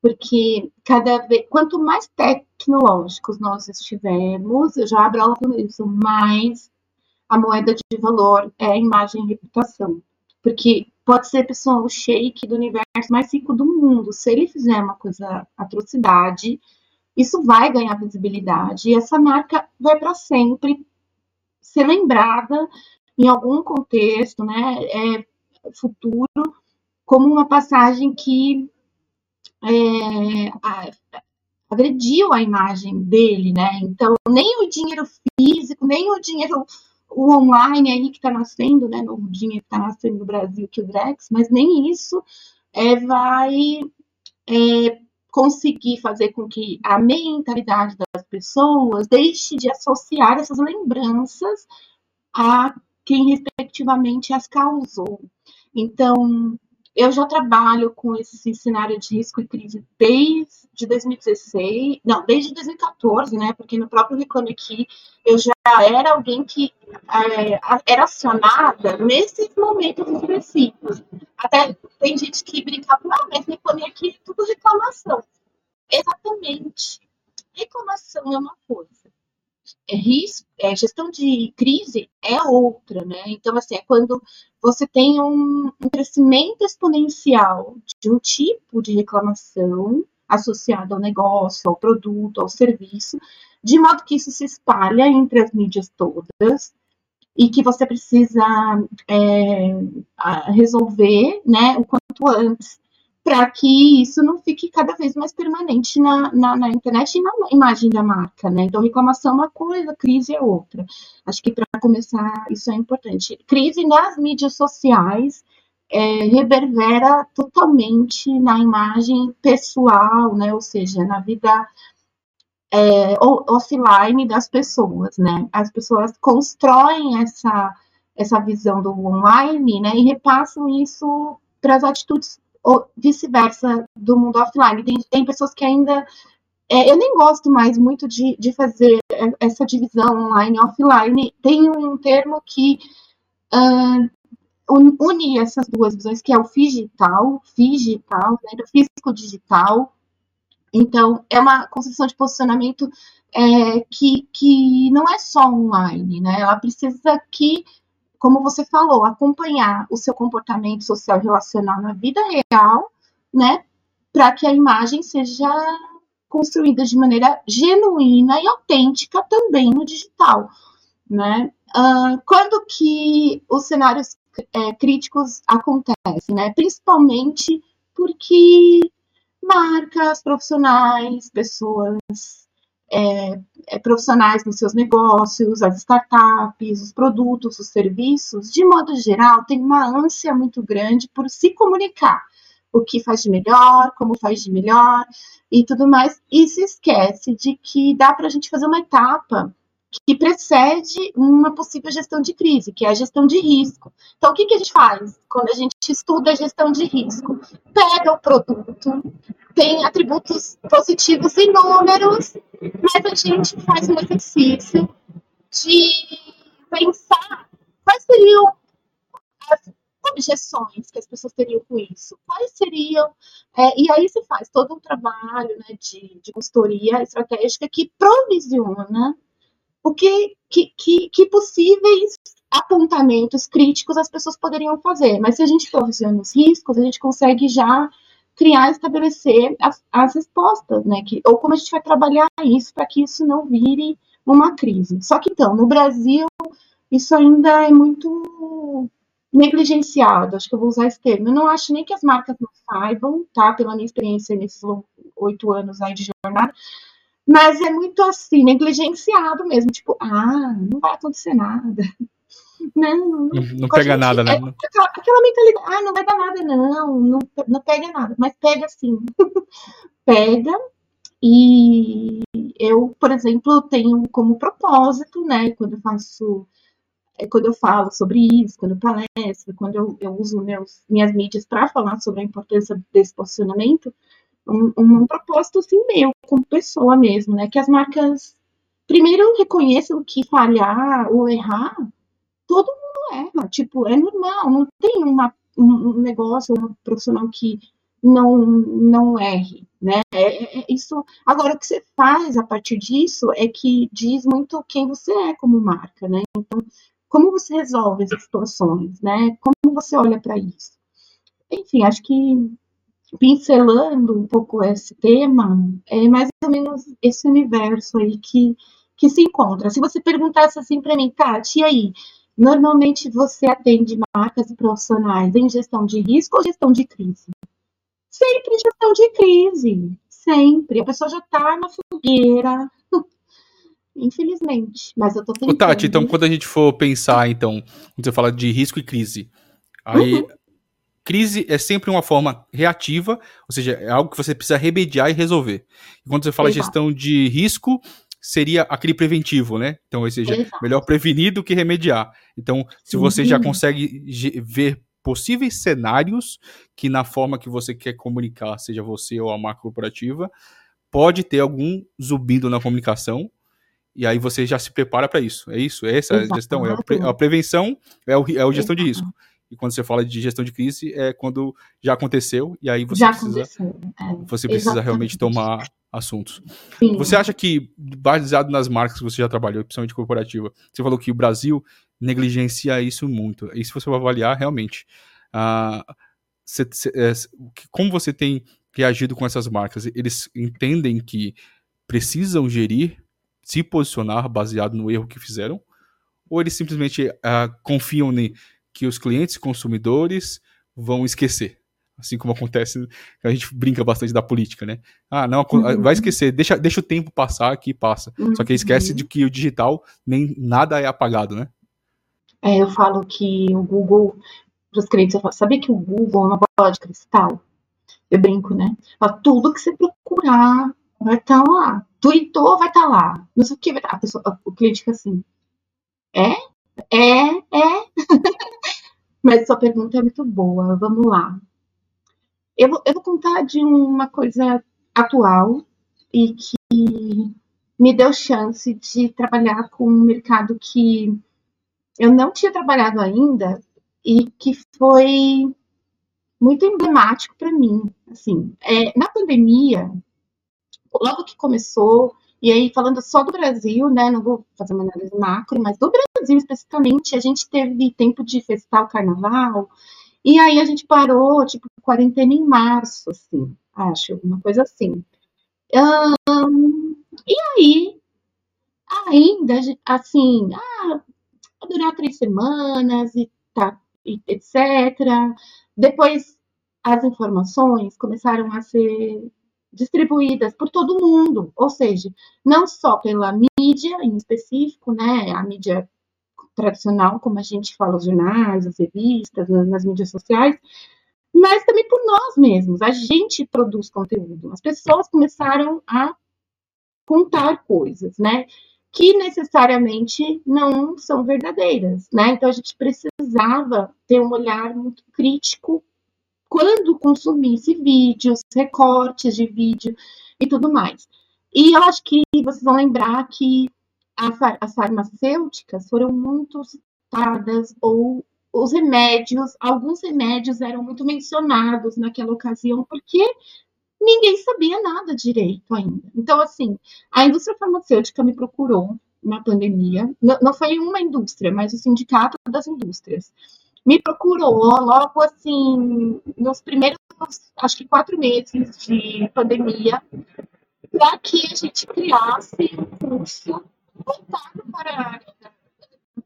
[SPEAKER 2] porque cada vez, quanto mais tecnológicos nós estivermos, eu já abro aula com isso, mais a moeda de valor é a imagem e reputação. Porque pode ser pessoal o shake do universo mais rico do mundo. Se ele fizer uma coisa atrocidade, isso vai ganhar visibilidade e essa marca vai para sempre ser lembrada em algum contexto, né, é, futuro, como uma passagem que é, a, agrediu a imagem dele, né? Então, nem o dinheiro físico, nem o dinheiro o online aí que está nascendo, né, novo dinheiro que está nascendo no Brasil, que o Drex, mas nem isso é, vai é, conseguir fazer com que a mentalidade das pessoas deixe de associar essas lembranças a quem respectivamente as causou. Então, eu já trabalho com esse cenário de risco e crise desde 2016, não, desde 2014, né? Porque no próprio Reclame Aqui eu já era alguém que é, era acionada nesses momentos específicos. Até tem gente que brincava, ah, mas Reclame Aqui é tudo reclamação. Exatamente. Reclamação é uma coisa risco, é, gestão de crise é outra, né? Então, assim, é quando você tem um, um crescimento exponencial de um tipo de reclamação associado ao negócio, ao produto, ao serviço, de modo que isso se espalha entre as mídias todas e que você precisa é, resolver né, o quanto antes para que isso não fique cada vez mais permanente na, na, na, internet e na imagem da marca, né? Então, reclamação é uma coisa, crise é outra. Acho que para começar, isso é importante. Crise nas mídias sociais é, reverbera totalmente na imagem pessoal, né? Ou seja, na vida é, offline das pessoas, né? As pessoas constroem essa, essa visão do online, né? E repassam isso para as atitudes ou vice-versa do mundo offline. Tem, tem pessoas que ainda. É, eu nem gosto mais muito de, de fazer essa divisão online e offline. Tem um termo que uh, une essas duas visões, que é o digital, digital, né, do físico digital. Então, é uma construção de posicionamento é, que, que não é só online, né? Ela precisa que como você falou, acompanhar o seu comportamento social relacional na vida real, né, para que a imagem seja construída de maneira genuína e autêntica também no digital, né? Uh, quando que os cenários é, críticos acontecem, né? Principalmente porque marcas, profissionais, pessoas é, é, profissionais nos seus negócios, as startups, os produtos, os serviços, de modo geral, tem uma ânsia muito grande por se comunicar. O que faz de melhor, como faz de melhor e tudo mais. E se esquece de que dá para a gente fazer uma etapa que precede uma possível gestão de crise, que é a gestão de risco. Então, o que, que a gente faz quando a gente estuda a gestão de risco? Pega o produto, tem atributos positivos e números, mas a gente faz um exercício de pensar quais seriam as objeções que as pessoas teriam com isso, quais seriam, é, e aí se faz todo um trabalho né, de, de consultoria estratégica que provisiona o que, que, que, que possíveis apontamentos críticos as pessoas poderiam fazer. Mas se a gente provisiona os riscos, a gente consegue já criar estabelecer as, as respostas, né? Que, ou como a gente vai trabalhar isso para que isso não vire uma crise. Só que então, no Brasil, isso ainda é muito negligenciado, acho que eu vou usar esse termo. Eu não acho nem que as marcas não saibam, tá? Pela minha experiência nesses oito anos aí de jornada, mas é muito assim, negligenciado mesmo, tipo, ah, não vai acontecer nada. Não,
[SPEAKER 1] não, não pega gente, nada, né? É,
[SPEAKER 2] aquela, aquela, mentalidade, ah, não vai dar nada, não, não, não pega nada, mas pega sim. pega, e eu, por exemplo, tenho como propósito, né, quando eu faço, é, quando eu falo sobre isso, quando eu palestro, quando eu, eu uso meus, minhas mídias para falar sobre a importância desse posicionamento, um, um propósito assim meu, como pessoa mesmo, né? Que as marcas primeiro reconheçam que falhar ou errar, todo mundo erra, tipo, é normal, não tem uma, um negócio, um profissional que não, não erre, né? É, é, é, isso. Agora, o que você faz a partir disso é que diz muito quem você é como marca, né? Então, como você resolve essas situações, né? Como você olha para isso? Enfim, acho que pincelando um pouco esse tema, é mais ou menos esse universo aí que, que se encontra. Se você perguntasse assim para mim, Tati, e aí? Normalmente você atende marcas e profissionais em gestão de risco ou gestão de crise? Sempre gestão de crise. Sempre. A pessoa já está na fogueira. Infelizmente. Mas eu tô tentando. Ô,
[SPEAKER 1] Tati, então quando a gente for pensar, então, quando você fala de risco e crise, aí uhum. Crise é sempre uma forma reativa, ou seja, é algo que você precisa remediar e resolver. E quando você fala Exato. gestão de risco, seria aquele preventivo, né? Então, ou seja, Exato. melhor prevenir do que remediar. Então, se você já consegue ver possíveis cenários que na forma que você quer comunicar, seja você ou a marca corporativa, pode ter algum zumbido na comunicação, e aí você já se prepara para isso. É isso? É essa a gestão? É a, pre a prevenção, é o, é o gestão Exato. de risco. E quando você fala de gestão de crise, é quando já aconteceu e aí você já precisa, é, você precisa realmente tomar assuntos. Sim. Você acha que, baseado nas marcas que você já trabalhou, principalmente corporativa, você falou que o Brasil negligencia isso muito. E se você vai avaliar, realmente, uh, cê, cê, é, como você tem reagido com essas marcas? Eles entendem que precisam gerir, se posicionar baseado no erro que fizeram? Ou eles simplesmente uh, confiam em que os clientes e consumidores vão esquecer? Assim como acontece, a gente brinca bastante da política, né? Ah, não, uhum. vai esquecer, deixa, deixa o tempo passar que passa. Uhum. Só que esquece de que o digital nem nada é apagado, né?
[SPEAKER 2] É, eu falo que o Google, para os clientes, eu falo, sabia que o Google é uma bola de cristal? Eu brinco, né? Falo, tudo que você procurar vai estar tá lá. Tweetou, vai estar tá lá. Não sei o que vai estar. Tá. A pessoa, o cliente fica assim, é? É? É? Mas sua pergunta é muito boa. Vamos lá. Eu, eu vou contar de uma coisa atual e que me deu chance de trabalhar com um mercado que eu não tinha trabalhado ainda e que foi muito emblemático para mim. Assim, é, na pandemia, logo que começou, e aí falando só do Brasil, né, não vou fazer uma análise macro, mas do Brasil especificamente, a gente teve tempo de festar o carnaval, e aí a gente parou, tipo, quarentena em março, assim, acho, uma coisa assim. Um, e aí, ainda, assim, ah, vai durar três semanas e tá, e etc. Depois as informações começaram a ser distribuídas por todo mundo, ou seja, não só pela mídia em específico, né, a mídia tradicional, como a gente fala, os jornais, as revistas, nas, mídias sociais, mas também por nós mesmos. A gente produz conteúdo. As pessoas começaram a contar coisas, né? Que necessariamente não são verdadeiras, né? Então a gente precisava ter um olhar muito crítico quando consumisse vídeos, recortes de vídeo e tudo mais. E eu acho que vocês vão lembrar que as farmacêuticas foram muito citadas, ou os remédios, alguns remédios eram muito mencionados naquela ocasião, porque ninguém sabia nada direito ainda. Então, assim, a indústria farmacêutica me procurou na pandemia, não foi uma indústria, mas o sindicato das indústrias. Me procurou logo assim, nos primeiros, acho que quatro meses de pandemia, para que a gente criasse um curso voltado para a área da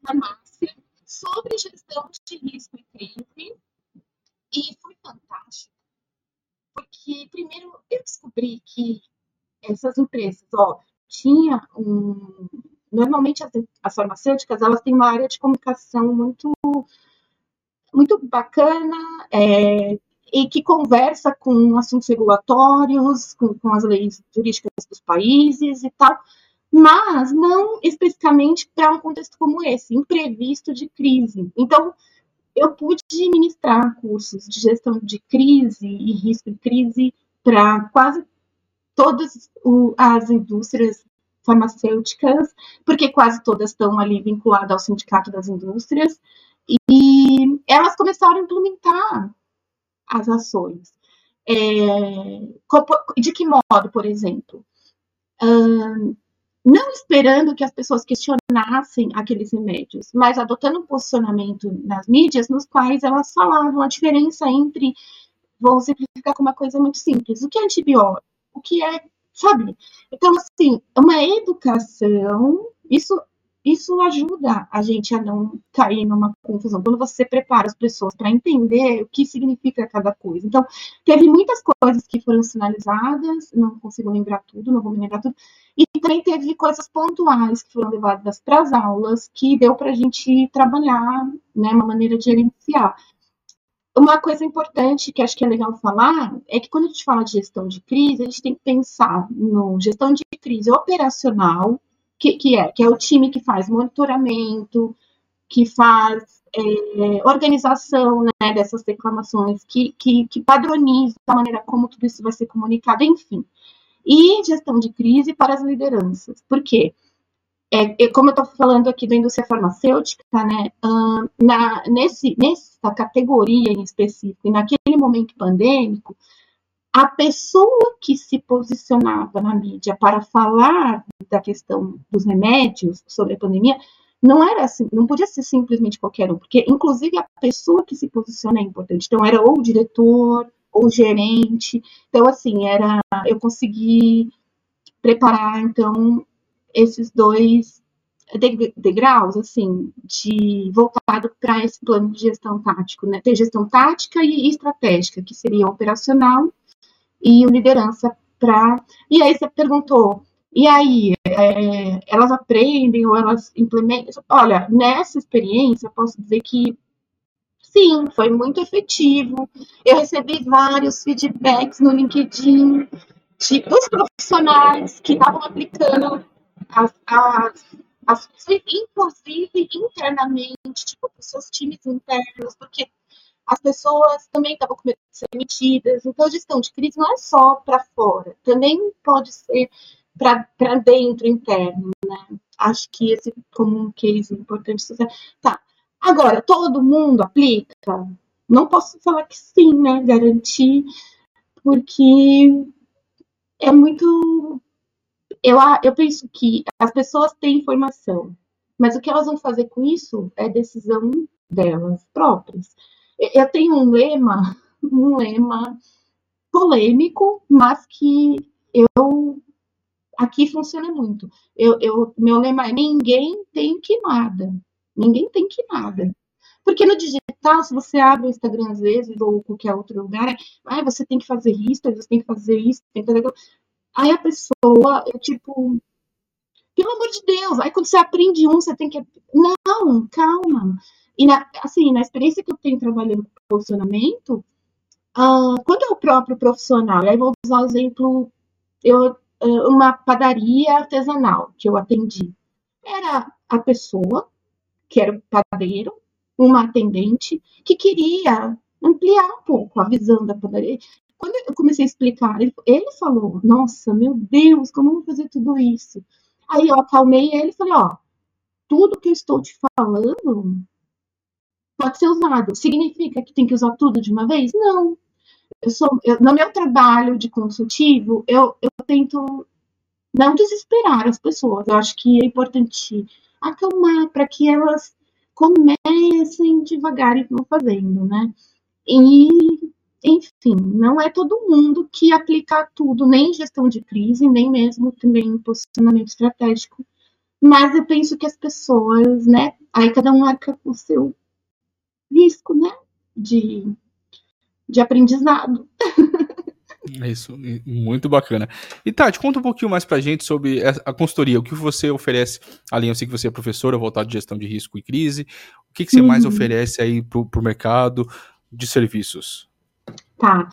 [SPEAKER 2] farmácia sobre gestão de risco e crise. E foi fantástico. Porque, primeiro, eu descobri que essas empresas, ó, tinha um. Normalmente as, as farmacêuticas elas têm uma área de comunicação muito muito bacana é, e que conversa com assuntos regulatórios, com, com as leis jurídicas dos países e tal, mas não especificamente para um contexto como esse, imprevisto de crise. Então, eu pude ministrar cursos de gestão de crise e risco de crise para quase todas as indústrias farmacêuticas, porque quase todas estão ali vinculadas ao sindicato das indústrias, elas começaram a implementar as ações. É, de que modo, por exemplo? não esperando que as pessoas questionassem aqueles remédios, mas adotando um posicionamento nas mídias nos quais elas falavam a diferença entre, vou simplificar com uma coisa muito simples, o que é antibiótico, o que é, sabe? Então, assim, uma educação, isso isso ajuda a gente a não cair numa confusão. Quando você prepara as pessoas para entender o que significa cada coisa. Então, teve muitas coisas que foram sinalizadas, não consigo lembrar tudo, não vou me lembrar tudo. E também teve coisas pontuais que foram levadas para as aulas, que deu para a gente trabalhar, né, uma maneira de gerenciar. Uma coisa importante que acho que é legal falar é que quando a gente fala de gestão de crise, a gente tem que pensar no gestão de crise operacional, que, que é? Que é o time que faz monitoramento, que faz é, organização né, dessas reclamações, que, que, que padroniza a maneira como tudo isso vai ser comunicado, enfim. E gestão de crise para as lideranças. Por quê? É, como eu estou falando aqui da indústria farmacêutica, né, na, nesse, nessa categoria em específico, e naquele momento pandêmico, a pessoa que se posicionava na mídia para falar da questão dos remédios sobre a pandemia não era assim, não podia ser simplesmente qualquer um, porque inclusive a pessoa que se posiciona é importante. Então era ou o diretor ou gerente. Então, assim, era eu consegui preparar, então, esses dois degraus, assim, de voltado para esse plano de gestão tático, né? Tem gestão tática e estratégica, que seria operacional e liderança para. E aí você perguntou, e aí, é, elas aprendem ou elas implementam? Olha, nessa experiência, posso dizer que sim, foi muito efetivo. Eu recebi vários feedbacks no LinkedIn de, dos profissionais que estavam aplicando as, as, as, inclusive internamente, tipo, os seus times internos, porque as pessoas também estavam com medo de ser demitidas. Então, a gestão de crise não é só para fora, também pode ser para dentro, interno, né? Acho que esse como um case importante. Tá. Agora, todo mundo aplica? Não posso falar que sim, né? Garantir, porque é muito. Eu, eu penso que as pessoas têm informação, mas o que elas vão fazer com isso é decisão delas próprias. Eu tenho um lema, um lema polêmico, mas que eu aqui funciona muito. Eu, eu, meu lema é ninguém tem que nada. Ninguém tem que nada. Porque no digital, se você abre o Instagram às vezes, ou qualquer outro lugar, é, ah, você tem que fazer isso, você tem que fazer isso, tem que fazer aquilo. Aí a pessoa, eu tipo, pelo amor de Deus, aí quando você aprende um, você tem que. Não, calma. E na, assim, na experiência que eu tenho trabalhando com posicionamento, uh, quando é o próprio profissional, e aí vou usar o exemplo, eu uma padaria artesanal que eu atendi. Era a pessoa, que era o padeiro, uma atendente, que queria ampliar um pouco a visão da padaria. Quando eu comecei a explicar, ele, ele falou: Nossa, meu Deus, como eu vou fazer tudo isso? Aí eu acalmei ele e falei: Ó, tudo que eu estou te falando pode ser usado. Significa que tem que usar tudo de uma vez? Não eu sou, eu, no meu trabalho de consultivo, eu, eu tento não desesperar as pessoas. Eu acho que é importante acalmar para que elas comecem devagar e vão fazendo, né? E, enfim, não é todo mundo que aplica tudo, nem gestão de crise, nem mesmo também posicionamento estratégico. Mas eu penso que as pessoas, né? Aí cada um arca o seu risco, né? De de aprendizado.
[SPEAKER 1] É isso, muito bacana. E Tati, conta um pouquinho mais pra gente sobre a consultoria, o que você oferece, além eu sei que você é professora, voltada de gestão de risco e crise, o que, que você uhum. mais oferece aí pro, pro mercado de serviços?
[SPEAKER 2] Tá.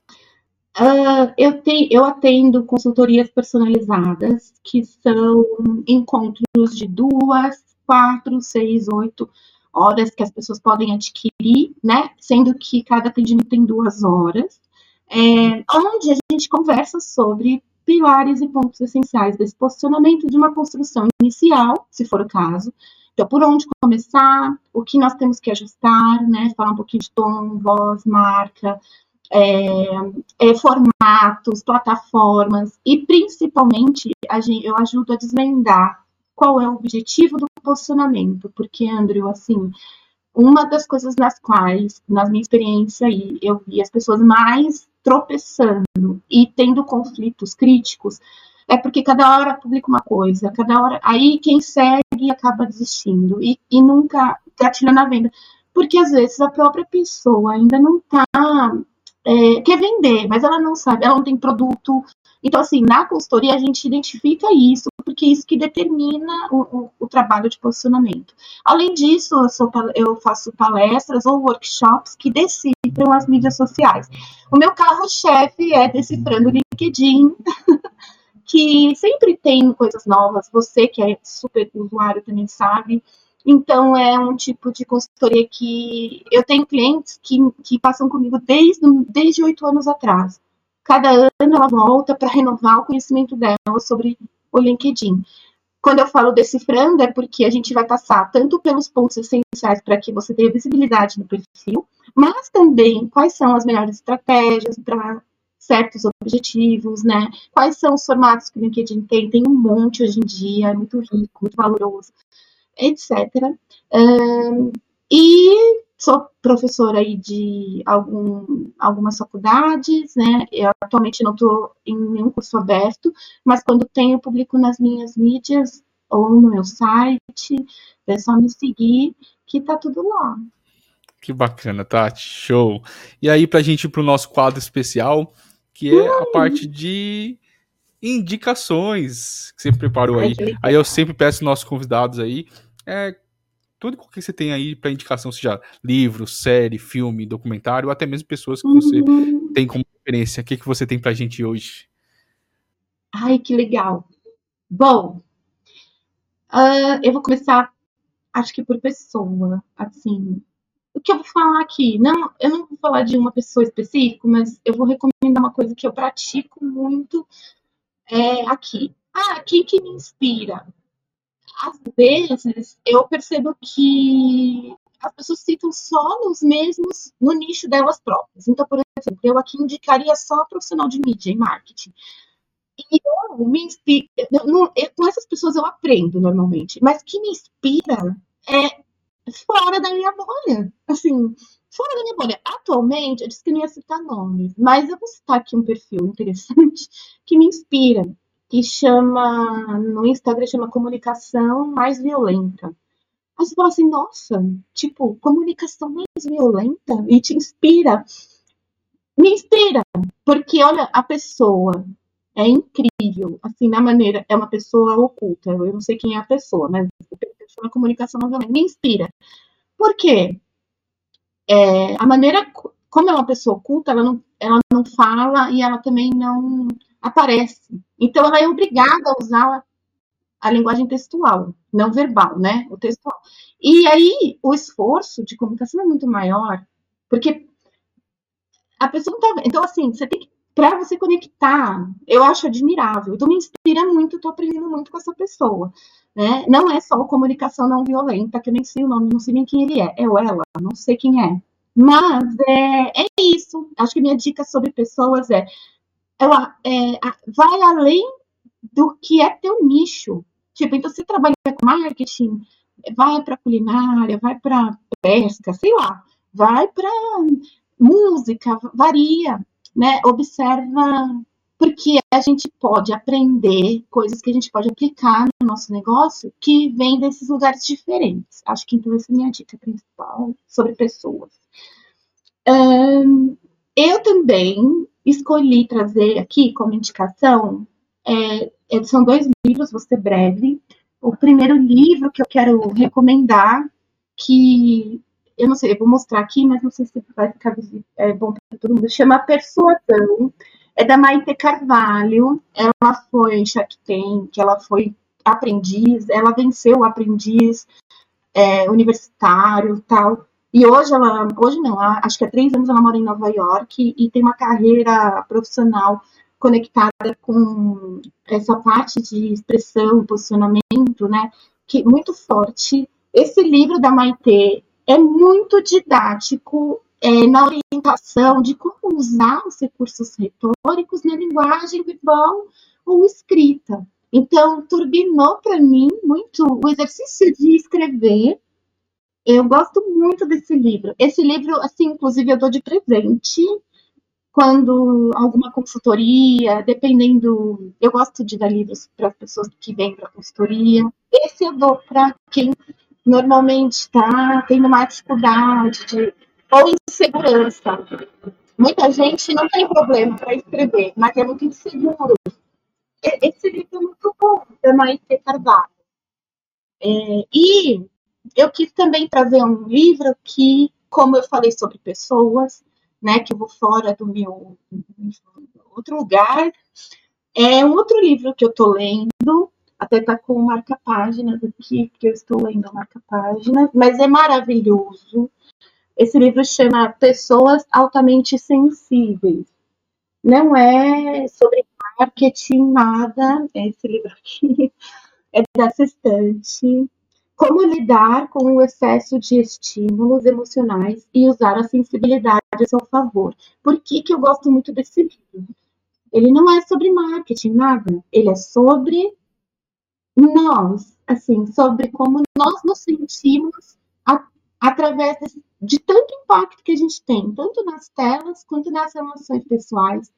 [SPEAKER 2] Uh, eu, te, eu atendo consultorias personalizadas, que são encontros de duas, quatro, seis, oito horas que as pessoas podem adquirir, né? Sendo que cada atendimento tem duas horas, é, onde a gente conversa sobre pilares e pontos essenciais desse posicionamento de uma construção inicial, se for o caso. Então, por onde começar, o que nós temos que ajustar, né? Falar um pouquinho de tom, voz, marca, é, é, formatos, plataformas e principalmente a gente, eu ajudo a desvendar qual é o objetivo do posicionamento, porque, Andrew, assim, uma das coisas nas quais, na minha experiência aí, eu vi as pessoas mais tropeçando e tendo conflitos críticos, é porque cada hora publica uma coisa, cada hora. Aí quem segue acaba desistindo e, e nunca gatilha na venda. Porque às vezes a própria pessoa ainda não está é, quer vender, mas ela não sabe, ela não tem produto. Então, assim, na consultoria a gente identifica isso, porque é isso que determina o, o, o trabalho de posicionamento. Além disso, eu, sou, eu faço palestras ou workshops que decifram as mídias sociais. O meu carro-chefe é decifrando o LinkedIn. que sempre tem coisas novas, você que é super usuário também sabe, então, é um tipo de consultoria que eu tenho clientes que, que passam comigo desde oito anos atrás. Cada ano ela volta para renovar o conhecimento dela sobre o LinkedIn. Quando eu falo decifrando, é porque a gente vai passar tanto pelos pontos essenciais para que você tenha visibilidade no perfil, mas também quais são as melhores estratégias para certos objetivos, né? Quais são os formatos que o LinkedIn tem? Tem um monte hoje em dia, é muito rico, muito valoroso etc. Um, e sou professora aí de algum, algumas faculdades, né? Eu atualmente não estou em nenhum curso aberto, mas quando tenho, publico nas minhas mídias ou no meu site. É só me seguir que tá tudo lá.
[SPEAKER 1] Que bacana, Tati. Show. E aí, pra gente ir pro nosso quadro especial, que é a parte de indicações que você preparou aí. Aí eu sempre peço nossos convidados aí, é, tudo que você tem aí para indicação, seja livro, série, filme, documentário, ou até mesmo pessoas que você uhum. tem como referência. O que, que você tem pra gente hoje?
[SPEAKER 2] Ai, que legal. Bom, uh, eu vou começar, acho que por pessoa, assim. O que eu vou falar aqui? Não, eu não vou falar de uma pessoa específica, mas eu vou recomendar uma coisa que eu pratico muito é, aqui. Ah, quem que me inspira? Às vezes eu percebo que as pessoas citam só nos mesmos, no nicho delas próprias. Então, por exemplo, eu aqui indicaria só profissional de mídia e marketing. E eu me inspiro, com essas pessoas eu aprendo normalmente, mas que me inspira é fora da minha bolha. Assim, fora da minha bolha. Atualmente, eu disse que não ia citar nomes, mas eu vou citar aqui um perfil interessante que me inspira, que chama, no Instagram chama Comunicação Mais Violenta. Aí você fala assim, nossa, tipo, comunicação mais violenta e te inspira. Me inspira, porque olha, a pessoa é incrível, assim, na maneira, é uma pessoa oculta, eu não sei quem é a pessoa, mas chama comunicação não violenta, me inspira. Por quê? É, a maneira, como é uma pessoa oculta, ela não, ela não fala e ela também não aparece. Então, ela é obrigada a usar a linguagem textual, não verbal, né? O textual. E aí, o esforço de comunicação é muito maior, porque a pessoa não tá. Então, assim, você tem que. Para você conectar, eu acho admirável. Então, me inspira muito, estou aprendendo muito com essa pessoa. Né? Não é só comunicação não violenta, que eu nem sei o nome, não sei nem quem ele é. É o ela, não sei quem é. Mas é, é isso. Acho que minha dica sobre pessoas é, ela é, vai além do que é teu nicho. Tipo, então você trabalha com marketing, vai para culinária, vai para pesca, sei lá, vai para música, varia, né? Observa porque a gente pode aprender coisas que a gente pode aplicar no nosso negócio que vem desses lugares diferentes. Acho que então essa é a minha dica principal sobre pessoas. Um, eu também escolhi trazer aqui como indicação, é, é, são dois livros, vou ser breve. O primeiro livro que eu quero recomendar, que eu não sei, eu vou mostrar aqui, mas não sei se vai ficar é, bom para todo mundo, chama Persuasão é da Maite Carvalho. Ela foi Shark Tank, ela foi aprendiz, ela venceu o aprendiz é, universitário tal. E hoje ela, hoje não, acho que há três anos ela mora em Nova York e tem uma carreira profissional conectada com essa parte de expressão, posicionamento, né? Que muito forte. Esse livro da Maite é muito didático é, na orientação de como usar os recursos retóricos na linguagem verbal ou escrita. Então, turbinou para mim muito o exercício de escrever. Eu gosto muito desse livro. Esse livro, assim, inclusive, eu dou de presente quando alguma consultoria, dependendo. Eu gosto de dar livros para as pessoas que vêm para consultoria. Esse eu dou para quem normalmente está tendo uma dificuldade de ou insegurança. Muita gente não tem problema para escrever, mas é muito inseguro. Esse livro é muito bom, da Maite Carvalho. É, e eu quis também trazer um livro que, como eu falei sobre pessoas, né, que eu vou fora do meu outro lugar, é um outro livro que eu estou lendo, até tá com marca-páginas aqui, que eu estou lendo a marca-páginas, mas é maravilhoso. Esse livro chama Pessoas Altamente Sensíveis. Não é sobre marketing, nada. Esse livro aqui é dessa estante. Como lidar com o excesso de estímulos emocionais e usar a sensibilidade a seu favor. Por que, que eu gosto muito desse livro? Ele não é sobre marketing, nada. Ele é sobre nós, assim, sobre como nós nos sentimos através de, de tanto impacto que a gente tem, tanto nas telas quanto nas relações pessoais.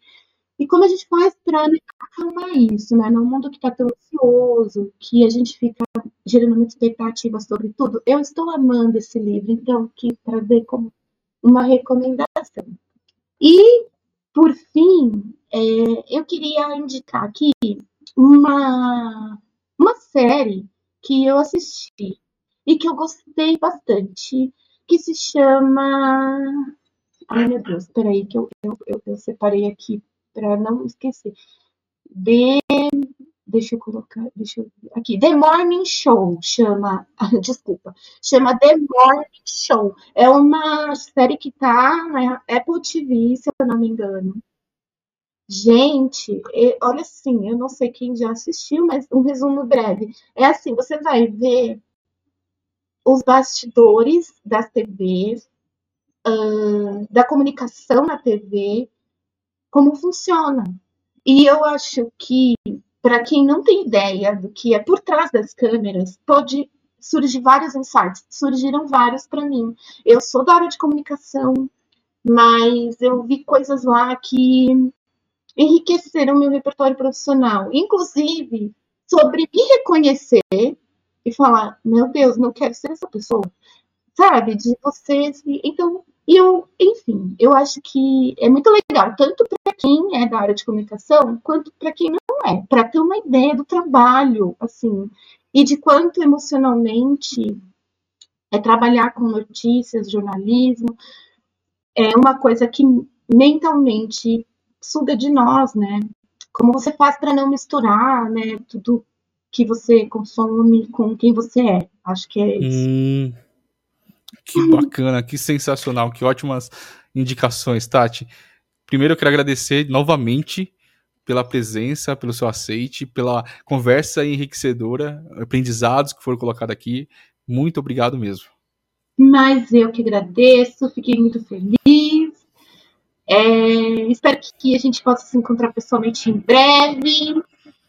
[SPEAKER 2] E como a gente faz para acalmar isso, né? Num mundo que está tão ansioso, que a gente fica gerando muita expectativa sobre tudo. Eu estou amando esse livro, então quis trazer como uma recomendação. E, por fim, é, eu queria indicar aqui uma, uma série que eu assisti e que eu gostei bastante, que se chama. Ai meu Deus, peraí, que eu, eu, eu, eu separei aqui para não esquecer. The, deixa eu colocar, deixa eu aqui, The Morning Show chama, desculpa, chama The Morning Show. É uma série que tá na Apple TV, se eu não me engano. Gente, olha assim, eu não sei quem já assistiu, mas um resumo breve. É assim, você vai ver os bastidores das TVs, da comunicação na TV, como funciona. E eu acho que, para quem não tem ideia do que é por trás das câmeras, pode surgir vários insights. Surgiram vários para mim. Eu sou da área de comunicação, mas eu vi coisas lá que enriqueceram meu repertório profissional, inclusive sobre me reconhecer e falar: meu Deus, não quero ser essa pessoa, sabe? De você. Então, e eu, enfim, eu acho que é muito legal, tanto para quem é da área de comunicação, quanto para quem não é, para ter uma ideia do trabalho, assim, e de quanto emocionalmente é trabalhar com notícias, jornalismo, é uma coisa que mentalmente suga de nós, né? Como você faz para não misturar, né, tudo que você consome com quem você é? Acho que é isso. Hum.
[SPEAKER 1] Que bacana, que sensacional, que ótimas indicações, Tati. Primeiro eu quero agradecer novamente pela presença, pelo seu aceite, pela conversa enriquecedora, aprendizados que foram colocados aqui. Muito obrigado mesmo.
[SPEAKER 2] Mas eu que agradeço, fiquei muito feliz. É, espero que a gente possa se encontrar pessoalmente em breve.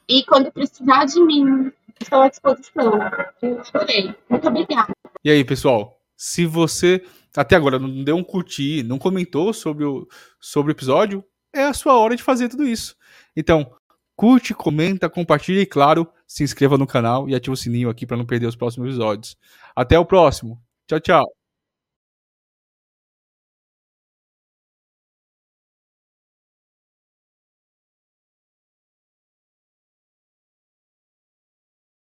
[SPEAKER 2] E quando precisar de mim, estou à disposição. Eu chorei. Muito obrigada.
[SPEAKER 1] E aí, pessoal? Se você até agora não deu um curtir, não comentou sobre o, sobre o episódio, é a sua hora de fazer tudo isso. Então, curte, comenta, compartilha e, claro, se inscreva no canal e ative o sininho aqui para não perder os próximos episódios. Até o próximo. Tchau, tchau.